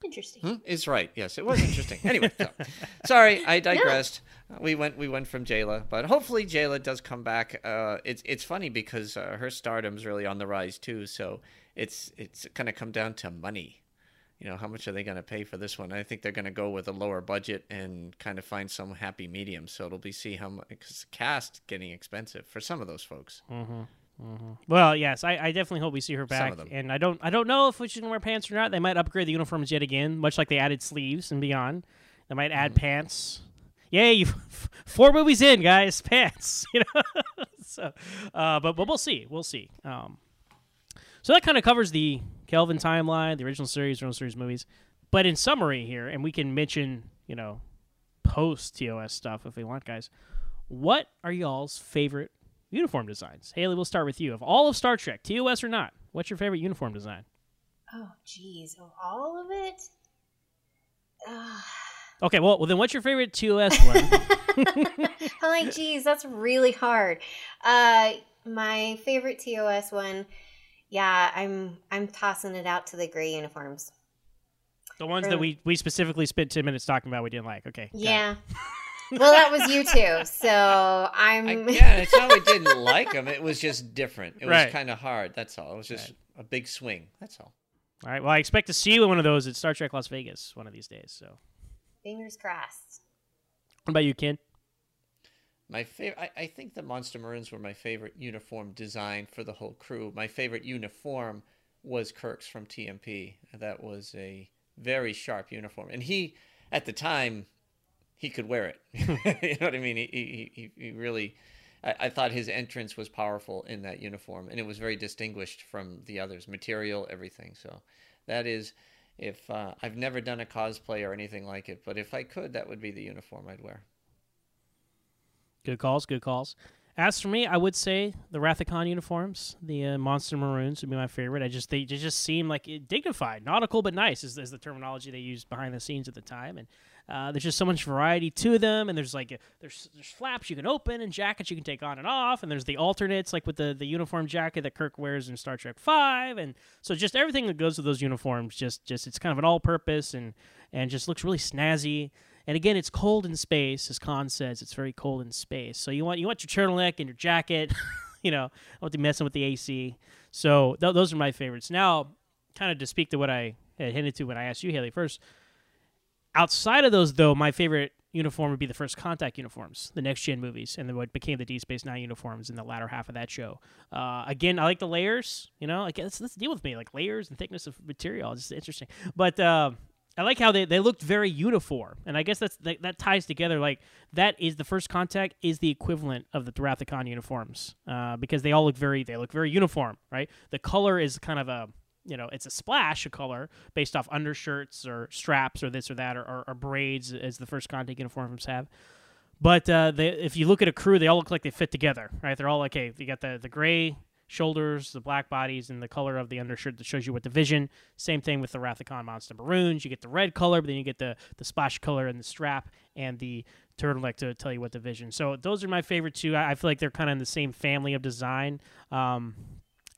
[SPEAKER 5] Interesting.
[SPEAKER 6] Hmm? Is right. Yes, it was interesting. anyway, so, sorry, I digressed. We went we went from Jaylah, but hopefully Jaylah does come back. Uh, it's it's funny because uh, her stardom's really on the rise too. So it's it's going to come down to money. You know, how much are they going to pay for this one? I think they're going to go with a lower budget and kind of find some happy medium. So it'll be see how much because cast getting expensive for some of those folks.
[SPEAKER 7] Mm-hmm. Mm-hmm. Well, yes, I, I definitely hope we see her back, and I don't I don't know if she's gonna wear pants or not. They might upgrade the uniforms yet again, much like they added sleeves and beyond. They might add
[SPEAKER 6] Mm-hmm.
[SPEAKER 7] pants. Yay! Four movies in, guys, pants. You know, so uh, but but we'll see, we'll see. Um, so that kind of covers the Kelvin timeline, the original series, original series movies. But in summary here, and we can mention you know post TOS stuff if we want, guys. What are y'all's favorite uniform designs? Hayley, we'll start with you. Of all of Star Trek, TOS or not, what's your favorite uniform design?
[SPEAKER 5] Oh, geez, of all of it. Ah.
[SPEAKER 7] Okay, well, well then what's your favorite TOS one?
[SPEAKER 5] I'm like, geez, that's really hard. Uh, my favorite TOS one, yeah, I'm I'm tossing it out to the gray uniforms.
[SPEAKER 7] the ones that we we specifically spent ten minutes talking about we didn't like. Okay.
[SPEAKER 5] Yeah. well, that was you too. So I'm.
[SPEAKER 6] I, yeah, it's not we didn't like them. It was just different. It
[SPEAKER 7] Right.
[SPEAKER 6] was kind of hard. That's all. It was just a big swing. That's all.
[SPEAKER 7] All right. Well, I expect to see you in one of those at Star Trek Las Vegas one of these days. So,
[SPEAKER 5] Fingers crossed.
[SPEAKER 7] what about you, Ken?
[SPEAKER 6] My favorite, I, I think the Monster Maroons were my favorite uniform design for the whole crew. My favorite uniform was Kirk's from TMP. That was a very sharp uniform, and he, at the time, he could wear it. you know what I mean? He he he, really. I, I thought his entrance was powerful in that uniform, and it was very distinguished from the others. Material, everything. So, that is, if uh, I've never done a cosplay or anything like it, but if I could, that would be the uniform I'd wear.
[SPEAKER 7] Good calls. Good calls. As for me, I would say the Wrath of Khan uniforms, the uh, Monster Maroons, would be my favorite. I just they, they just seem like dignified, nautical but nice is, is the terminology they used behind the scenes at the time, and uh, there's just so much variety to them. And there's like there's there's flaps you can open and jackets you can take on and off, and there's the alternates like with the the uniform jacket that Kirk wears in Star Trek Five, and so just everything that goes with those uniforms, just just it's kind of an all purpose and and just looks really snazzy. And again, it's cold in space, as Khan says. It's very cold in space. So you want you want your turtleneck and your jacket. you know, I want to be messing with the AC. So th- those are my favorites. Now, kind of to speak to what I had hinted to when I asked you, Hayley, first. Outside of those, though, my favorite uniform would be the first contact uniforms, the next gen movies, and then what became the Deep Space Nine uniforms in the latter half of that show. Uh, again, I like the layers. You know, like let's, let's deal with me like layers and thickness of material. It's interesting, but. Uh, I like how they, they looked very uniform, and I guess that's that, that ties together. Like that is the first contact is the equivalent of the Wrath uniforms, uh, because they all look very they look very uniform, right? The color is kind of a you know it's a splash of color based off undershirts or straps or this or that or, or, or braids as the first contact uniforms have. But uh, they, if you look at a crew, they all look like they fit together, right? They're all like, okay, you got the the gray shoulders, the black bodies, and the color of the undershirt that shows you what division. Same thing with the Wrath of Monster Maroons. You get the red color, but then you get the, the splash color and the strap and the turtleneck to tell you what division. So those are my favorite two. I, I feel like they're kind of in the same family of design. Um,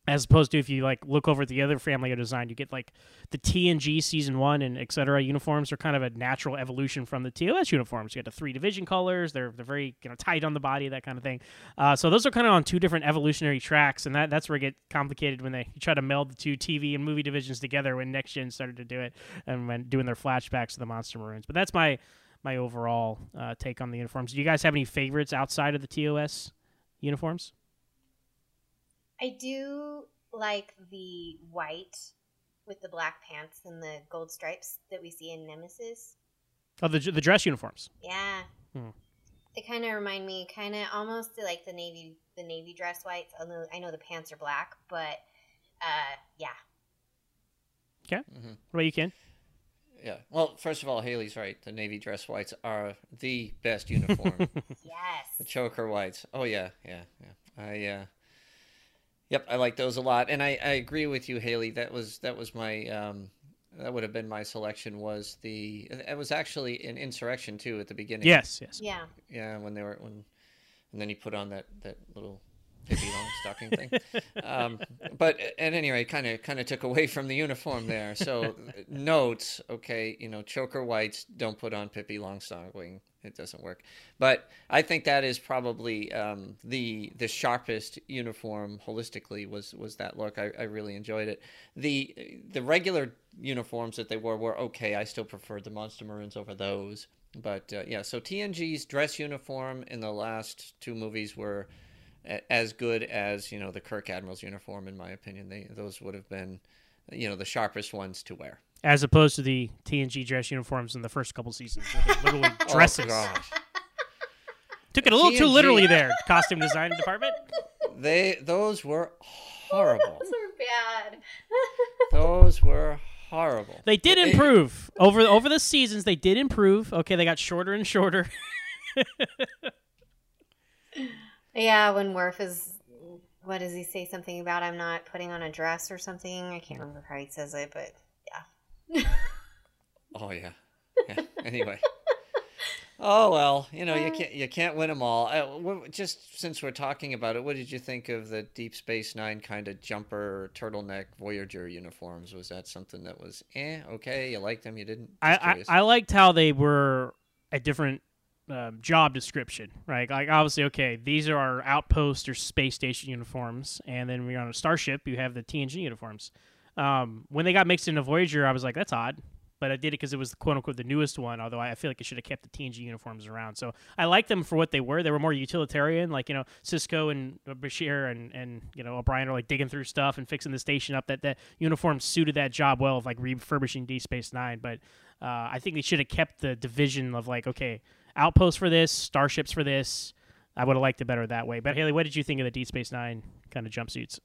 [SPEAKER 7] as opposed to if you like look over at the other family of design, you get like the TNG season one and etc. uniforms are kind of a natural evolution from the TOS uniforms. You got the three division colors; they're they're very you know tight on the body, that kind of thing. Uh, so those are kind of on two different evolutionary tracks, and that that's where it get complicated when they try to meld the two TV and movie divisions together. When Next Gen started to do it and when doing their flashbacks to the Monster Maroons, but that's my my overall uh, take on the uniforms. Do you guys have any favorites outside of the TOS uniforms?
[SPEAKER 5] I do like the white with the black pants and the gold stripes that we see in Nemesis.
[SPEAKER 7] Oh, the the dress uniforms.
[SPEAKER 5] Yeah.
[SPEAKER 7] Hmm.
[SPEAKER 5] They kind of remind me, kind of almost like the navy, the navy dress whites. Although I know the pants are black, but uh, yeah.
[SPEAKER 7] Okay. Mm-hmm. What about you, Ken?
[SPEAKER 6] Yeah. Well, first of all, Hayley's right. The navy dress whites are the best uniform.
[SPEAKER 5] yes.
[SPEAKER 6] The choker whites. Oh yeah, yeah, yeah. I uh, Yep, I like those a lot, and I, I agree with you, Hayley. That was that was my um, that would have been my selection. Was the it was actually an insurrection too at the beginning.
[SPEAKER 7] Yes, yes.
[SPEAKER 5] Yeah.
[SPEAKER 6] Yeah, when they were when, and then he put on that that little Pippi Longstocking thing. Um, but at any rate, kind of kind of took away from the uniform there. So notes, okay, you know, choker whites don't put on Pippi Longstocking it doesn't work. But I think that is probably um, the the sharpest uniform holistically was was that look. I, I really enjoyed it. The the regular uniforms that they wore were okay. I still preferred the Monster Maroons over those. But uh, yeah, so TNG's dress uniform in the last two movies were as good as you know the Kirk Admiral's uniform in my opinion. They those would have been you know the sharpest ones to wear
[SPEAKER 7] as opposed to the TNG dress uniforms in the first couple seasons, literally
[SPEAKER 6] Oh,
[SPEAKER 7] dresses. Took it a little too literally there, costume design department.
[SPEAKER 6] They those were horrible.
[SPEAKER 5] Those were bad.
[SPEAKER 6] those were horrible.
[SPEAKER 7] They did
[SPEAKER 6] It-
[SPEAKER 7] improve over over the seasons. They did improve. Okay, they got shorter and shorter.
[SPEAKER 5] Yeah, when Worf is, what does he say? Something about I'm not putting on a dress or something. I can't remember how he says it, but yeah.
[SPEAKER 6] Oh yeah. yeah. Anyway. Oh well, you know you can't you can't win them all. Uh, just since we're talking about it, what did you think of the Deep Space Nine kind of jumper turtleneck Voyager uniforms? Was that something that was eh okay? You liked them? You didn't?
[SPEAKER 7] I, I. I liked how they were a different um, job description, right? Like obviously, okay, these are our outpost or space station uniforms, and then we're on a starship. You have the TNG uniforms. Um, when they got mixed into Voyager, I was like, that's odd. But I did it because it was quote unquote the newest one. Although I feel like I should have kept the TNG uniforms around. So I liked them for what they were. They were more utilitarian, like you know Sisko and Bashir and and you know O'Brien are like digging through stuff and fixing the station up. That that uniform suited that job well of like refurbishing D Space Nine. But uh, I think they should have kept the division of like okay, outposts for this, starships for this. I would have liked it better that way. But Hayley, what did you think of the D Space Nine kind of jumpsuits?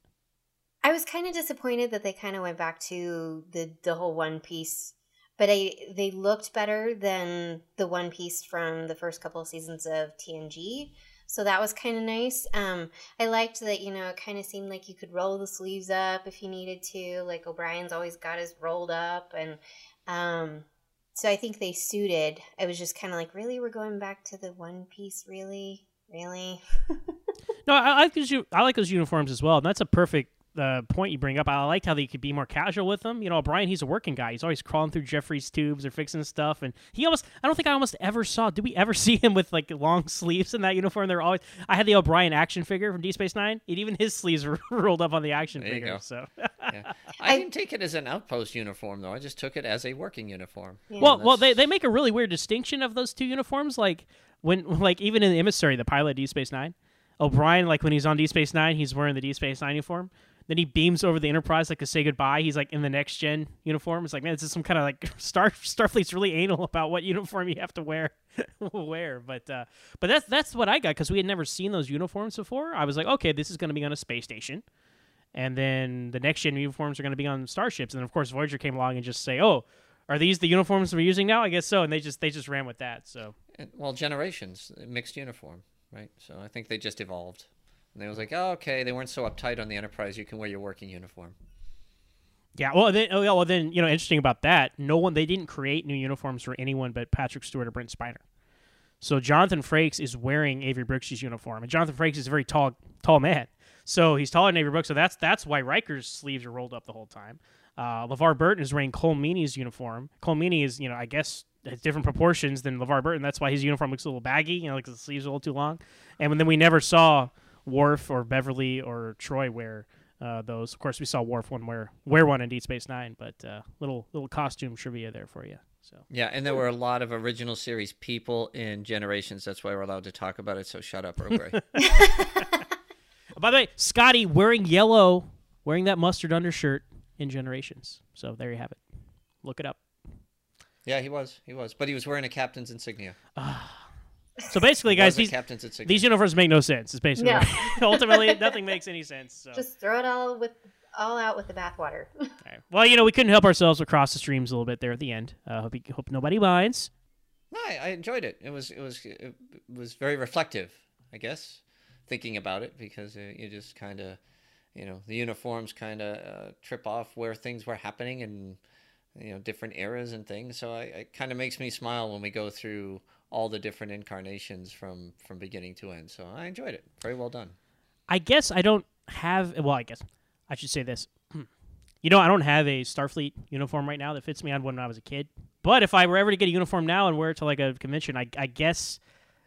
[SPEAKER 5] I was kind of disappointed that they kind of went back to the the whole one piece, but I they looked better than the one piece from the first couple of seasons of TNG. So that was kind of nice. Um, I liked that you know it kind of seemed like you could roll the sleeves up if you needed to. Like O'Brien's always got his rolled up, and um, so I think they suited. I was just kind of like, really, we're going back to the one piece, really, really.
[SPEAKER 7] No, I, I like u- I like those uniforms as well. And that's a perfect the point you bring up. I liked how they could be more casual with them. You know, Brian, he's a working guy. He's always crawling through Jefferies tubes or fixing stuff, and he almost. I don't think I almost ever saw. Did we ever see him with like long sleeves in that uniform? They're always. I had the O'Brien action figure from D Space Nine, and even his sleeves were rolled up on the action
[SPEAKER 6] There you
[SPEAKER 7] figure.
[SPEAKER 6] go.
[SPEAKER 7] So.
[SPEAKER 6] Yeah. I didn't take it as an outpost uniform though. I just took it as a working uniform.
[SPEAKER 7] Well, well, they, they make a really weird distinction of those two uniforms. Like when, like even in the emissary, the pilot D Space Nine, O'Brien, like when he's on D Space Nine, he's wearing the D Space Nine uniform. Then he beams over the Enterprise like to say goodbye. He's like in the next gen uniform. It's like man, this is some kind of like Star Starfleet's really anal about what uniform you have to wear. wear, but uh, but that's that's what I got because we had never seen those uniforms before. I was like, okay, this is going to be on a space station and then the next gen uniforms are going to be on starships and then of course voyager came along and just say oh are these the uniforms we're using now i guess so and they just they just ran with that so
[SPEAKER 6] Well, generations mixed uniform, right? So I think they just evolved. And they was like, oh, okay, they weren't so uptight on the Enterprise. You can wear your working uniform.
[SPEAKER 7] yeah well then oh, well then you know interesting about that no one they didn't create new uniforms for anyone but patrick stewart or brent spiner so jonathan frakes is wearing avery brooks' uniform and jonathan frakes is a very tall tall man so he's taller than avery brooks so that's that's why riker's sleeves are rolled up the whole time uh, LeVar Burton is wearing Colm Meaney's uniform. Cole Meany is, you know, I guess has different proportions than LeVar Burton. That's why his uniform looks a little baggy, you know, like the sleeves are a little too long. And then we never saw Worf or Beverly or Troi wear uh, those. Of course, we saw Worf one wear wear one in Deep Space Nine, but uh, little little costume trivia there for you. So
[SPEAKER 6] Yeah, and there were a lot of original series people in Generations. That's why we're allowed to talk about it. So shut up, Earl Grey.
[SPEAKER 7] Oh, by the way, Scotty wearing yellow, wearing that mustard undershirt in Generations. So there you have it. Look it up.
[SPEAKER 6] yeah, he was. He was. But he was wearing a captain's insignia.
[SPEAKER 7] So basically, guys, these
[SPEAKER 6] captain's insignia.
[SPEAKER 7] these uniforms make no sense. It's basically
[SPEAKER 5] No.
[SPEAKER 7] ultimately nothing makes any sense. So.
[SPEAKER 5] Just throw it all with all out with the bathwater.
[SPEAKER 7] Alright. Well, you know, we couldn't help ourselves across the streams a little bit there at the end. Uh, hope you, hope nobody minds.
[SPEAKER 6] No, I, I enjoyed it. It was it was it was very reflective, I guess, thinking about it because uh, you just kind of, you know, the uniforms kind of uh, trip off where things were happening and you know different eras and things. So I, it kind of makes me smile when we go through all the different incarnations from from beginning to end. So I enjoyed it. Very well done.
[SPEAKER 7] I guess I don't have. Well, I guess I should say this. You know, I don't have a Starfleet uniform right now that fits me. I had one when I was a kid. But if I were ever to get a uniform now and wear it to like a convention, I, I guess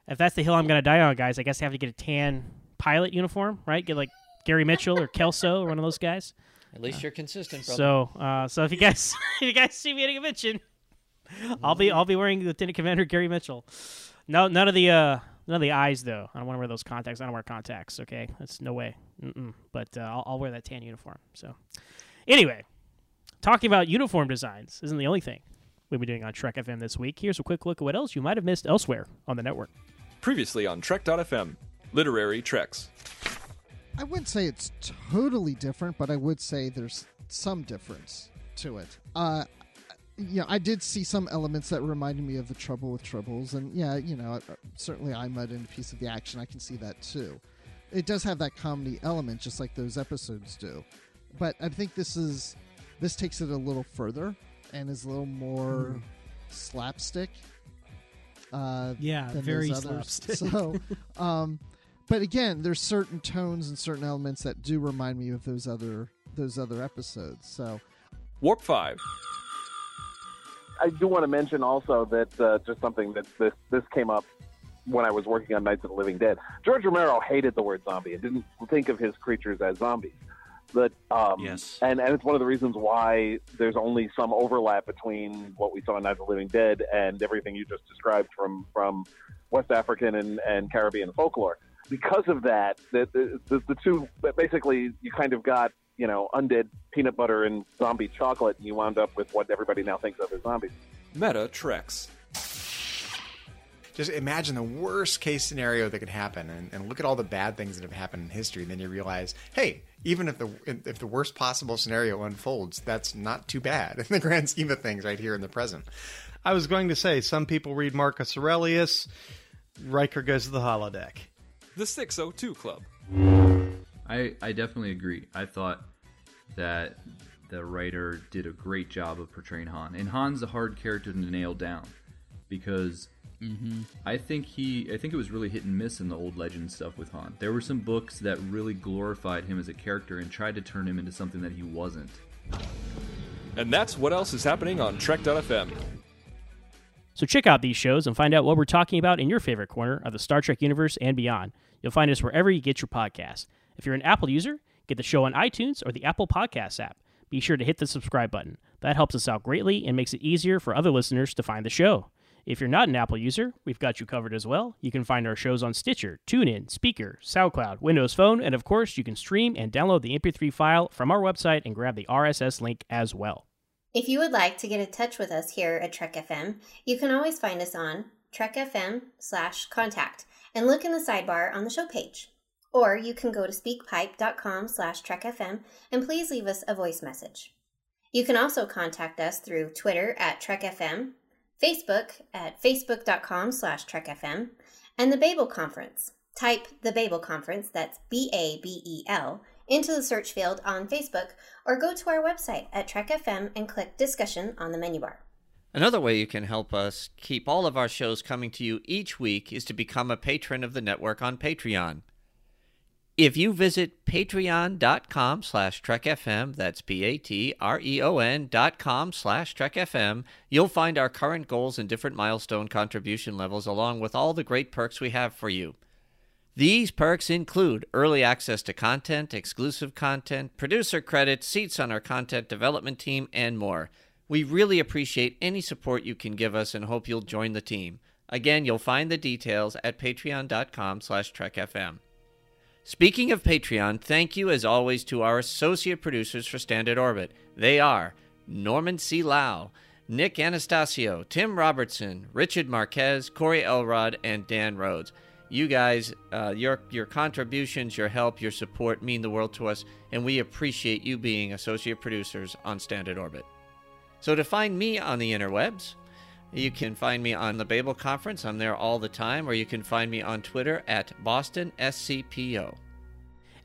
[SPEAKER 7] if that's the hill I'm going to die on, guys, I guess I have to get a tan pilot uniform, right? Get like Gary Mitchell or Kelso or one of those guys.
[SPEAKER 6] At least you're consistent, brother.
[SPEAKER 7] So, uh, so if you guys if you guys see me at a convention, I'll be I'll be wearing Lieutenant Commander Gary Mitchell. No, none of the uh, none of the eyes though. I don't want to wear those contacts. I don't wear contacts. Okay, that's no way. Mm-mm. But uh, I'll, I'll wear that tan uniform. So, anyway, talking about uniform designs isn't the only thing we'll be doing on Trek FM this week. Here's a quick look at what else you might have missed elsewhere on the network.
[SPEAKER 8] Previously on Trek.fm, Literary Treks.
[SPEAKER 9] I wouldn't say it's totally different, but I would say there's some difference to it. Uh, yeah, I did see some elements that reminded me of the Trouble with Tribbles, and yeah, you know, uh, certainly I'm in a piece of the action. I can see that too. It does have that comedy element, just like those episodes do. But I think this is this takes it a little further and is a little more slapstick. Uh,
[SPEAKER 10] Yeah,
[SPEAKER 9] than
[SPEAKER 10] very
[SPEAKER 9] those
[SPEAKER 10] slapstick.
[SPEAKER 9] So, um, but again, there's certain tones and certain elements that do remind me of those other those other episodes. So,
[SPEAKER 8] Warp 5.
[SPEAKER 11] I do want to mention also that uh, just something that this this came up when I was working on Nights of the Living Dead. George Romero hated the word zombie and didn't think of his creatures as zombies. But um,
[SPEAKER 12] Yes.
[SPEAKER 11] and and it's one of the reasons why there's only some overlap between what we saw in Night of the Living Dead and everything you just described from from West African and, and Caribbean folklore. Because of that, the, the, the, the two basically you kind of got you know undead peanut butter and zombie chocolate, and you wound up with what everybody now thinks of as zombies.
[SPEAKER 8] Meta Treks.
[SPEAKER 12] Just imagine the worst case scenario that could happen, and, and look at all the bad things that have happened in history. And then you realize, hey, even if the if the worst possible scenario unfolds, that's not too bad in the grand scheme of things, right here in the present.
[SPEAKER 10] I was going to say some people read Marcus Aurelius. Riker goes to the holodeck.
[SPEAKER 8] The 602 Club.
[SPEAKER 13] I I definitely agree. I thought that the writer did a great job of portraying Han, and Han's a hard character to nail down because
[SPEAKER 14] Mhm.
[SPEAKER 13] I think he I think it was really hit and miss in the old legend stuff with Han. There were some books that really glorified him as a character and tried to turn him into something that he wasn't.
[SPEAKER 8] And that's what else is happening on Trek.fm.
[SPEAKER 7] So check out these shows and find out what we're talking about in your favorite corner of the Star Trek universe and beyond. You'll find us wherever you get your podcasts. If you're an Apple user, get the show on iTunes or the Apple Podcasts app. Be sure to hit the subscribe button. That helps us out greatly and makes it easier for other listeners to find the show. If you're not an Apple user, we've got you covered as well. You can find our shows on Stitcher, TuneIn, Spreaker, SoundCloud, Windows Phone, and of course, you can stream and download the MP3 file from our website and grab the RSS link as well.
[SPEAKER 5] If you would like to get in touch with us here at Trek FM, you can always find us on Trek FM slash contact and look in the sidebar on the show page. Or you can go to speakpipe.com slash trekfm and please leave us a voice message. You can also contact us through Twitter at TrekFM, Facebook at facebook.com slash trekfm, and the Babel Conference. Type the Babel Conference, that's B-A-B-E-L, into the search field on Facebook or go to our website at Trek FM and click discussion on the menu bar.
[SPEAKER 6] Another way you can help us keep all of our shows coming to you each week is to become a patron of the network on Patreon. If you visit patreon.com slash trekfm, that's P-A-T-R-E-O-N dot com slash trekfm, you'll find our current goals and different milestone contribution levels along with all the great perks we have for you. These perks include early access to content, exclusive content, producer credits, seats on our content development team, and more. We really appreciate any support you can give us and hope you'll join the team. Again, you'll find the details at patreon.com slash trekfm. Speaking of Patreon, thank you as always to our associate producers for Standard Orbit. They are Norman C. Lao, Nick Anastassiou, Tim Robertson, Richard Marquez, Corey Elrod, and Dan Rhodes. You guys, uh, your your contributions, your help, your support mean the world to us, and we appreciate you being associate producers on Standard Orbit. So to find me on the interwebs, you can find me on the Babel Conference. I'm there all the time, or you can find me on Twitter at Boston SCPO.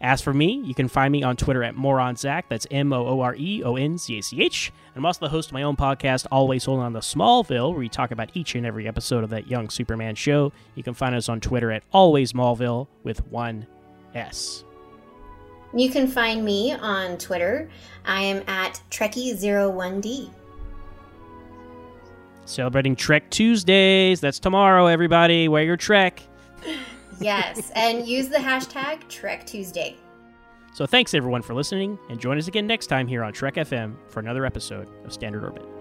[SPEAKER 7] As for me, you can find me on Twitter at MooreonZach. That's M O O R E O N Z A C H. And I'm also the host of my own podcast, Always Holding on the Smallville, where we talk about each and every episode of that young Superman show. You can find us on Twitter at Always Smallville with one S.
[SPEAKER 5] You can find me on Twitter. I am at Trekkie01D.
[SPEAKER 7] Celebrating Trek Tuesdays. That's tomorrow, everybody. Wear your Trek.
[SPEAKER 5] Yes, and use the hashtag Trek Tuesday.
[SPEAKER 7] So thanks everyone for listening, and join us again next time here on Trek FM for another episode of Standard Orbit.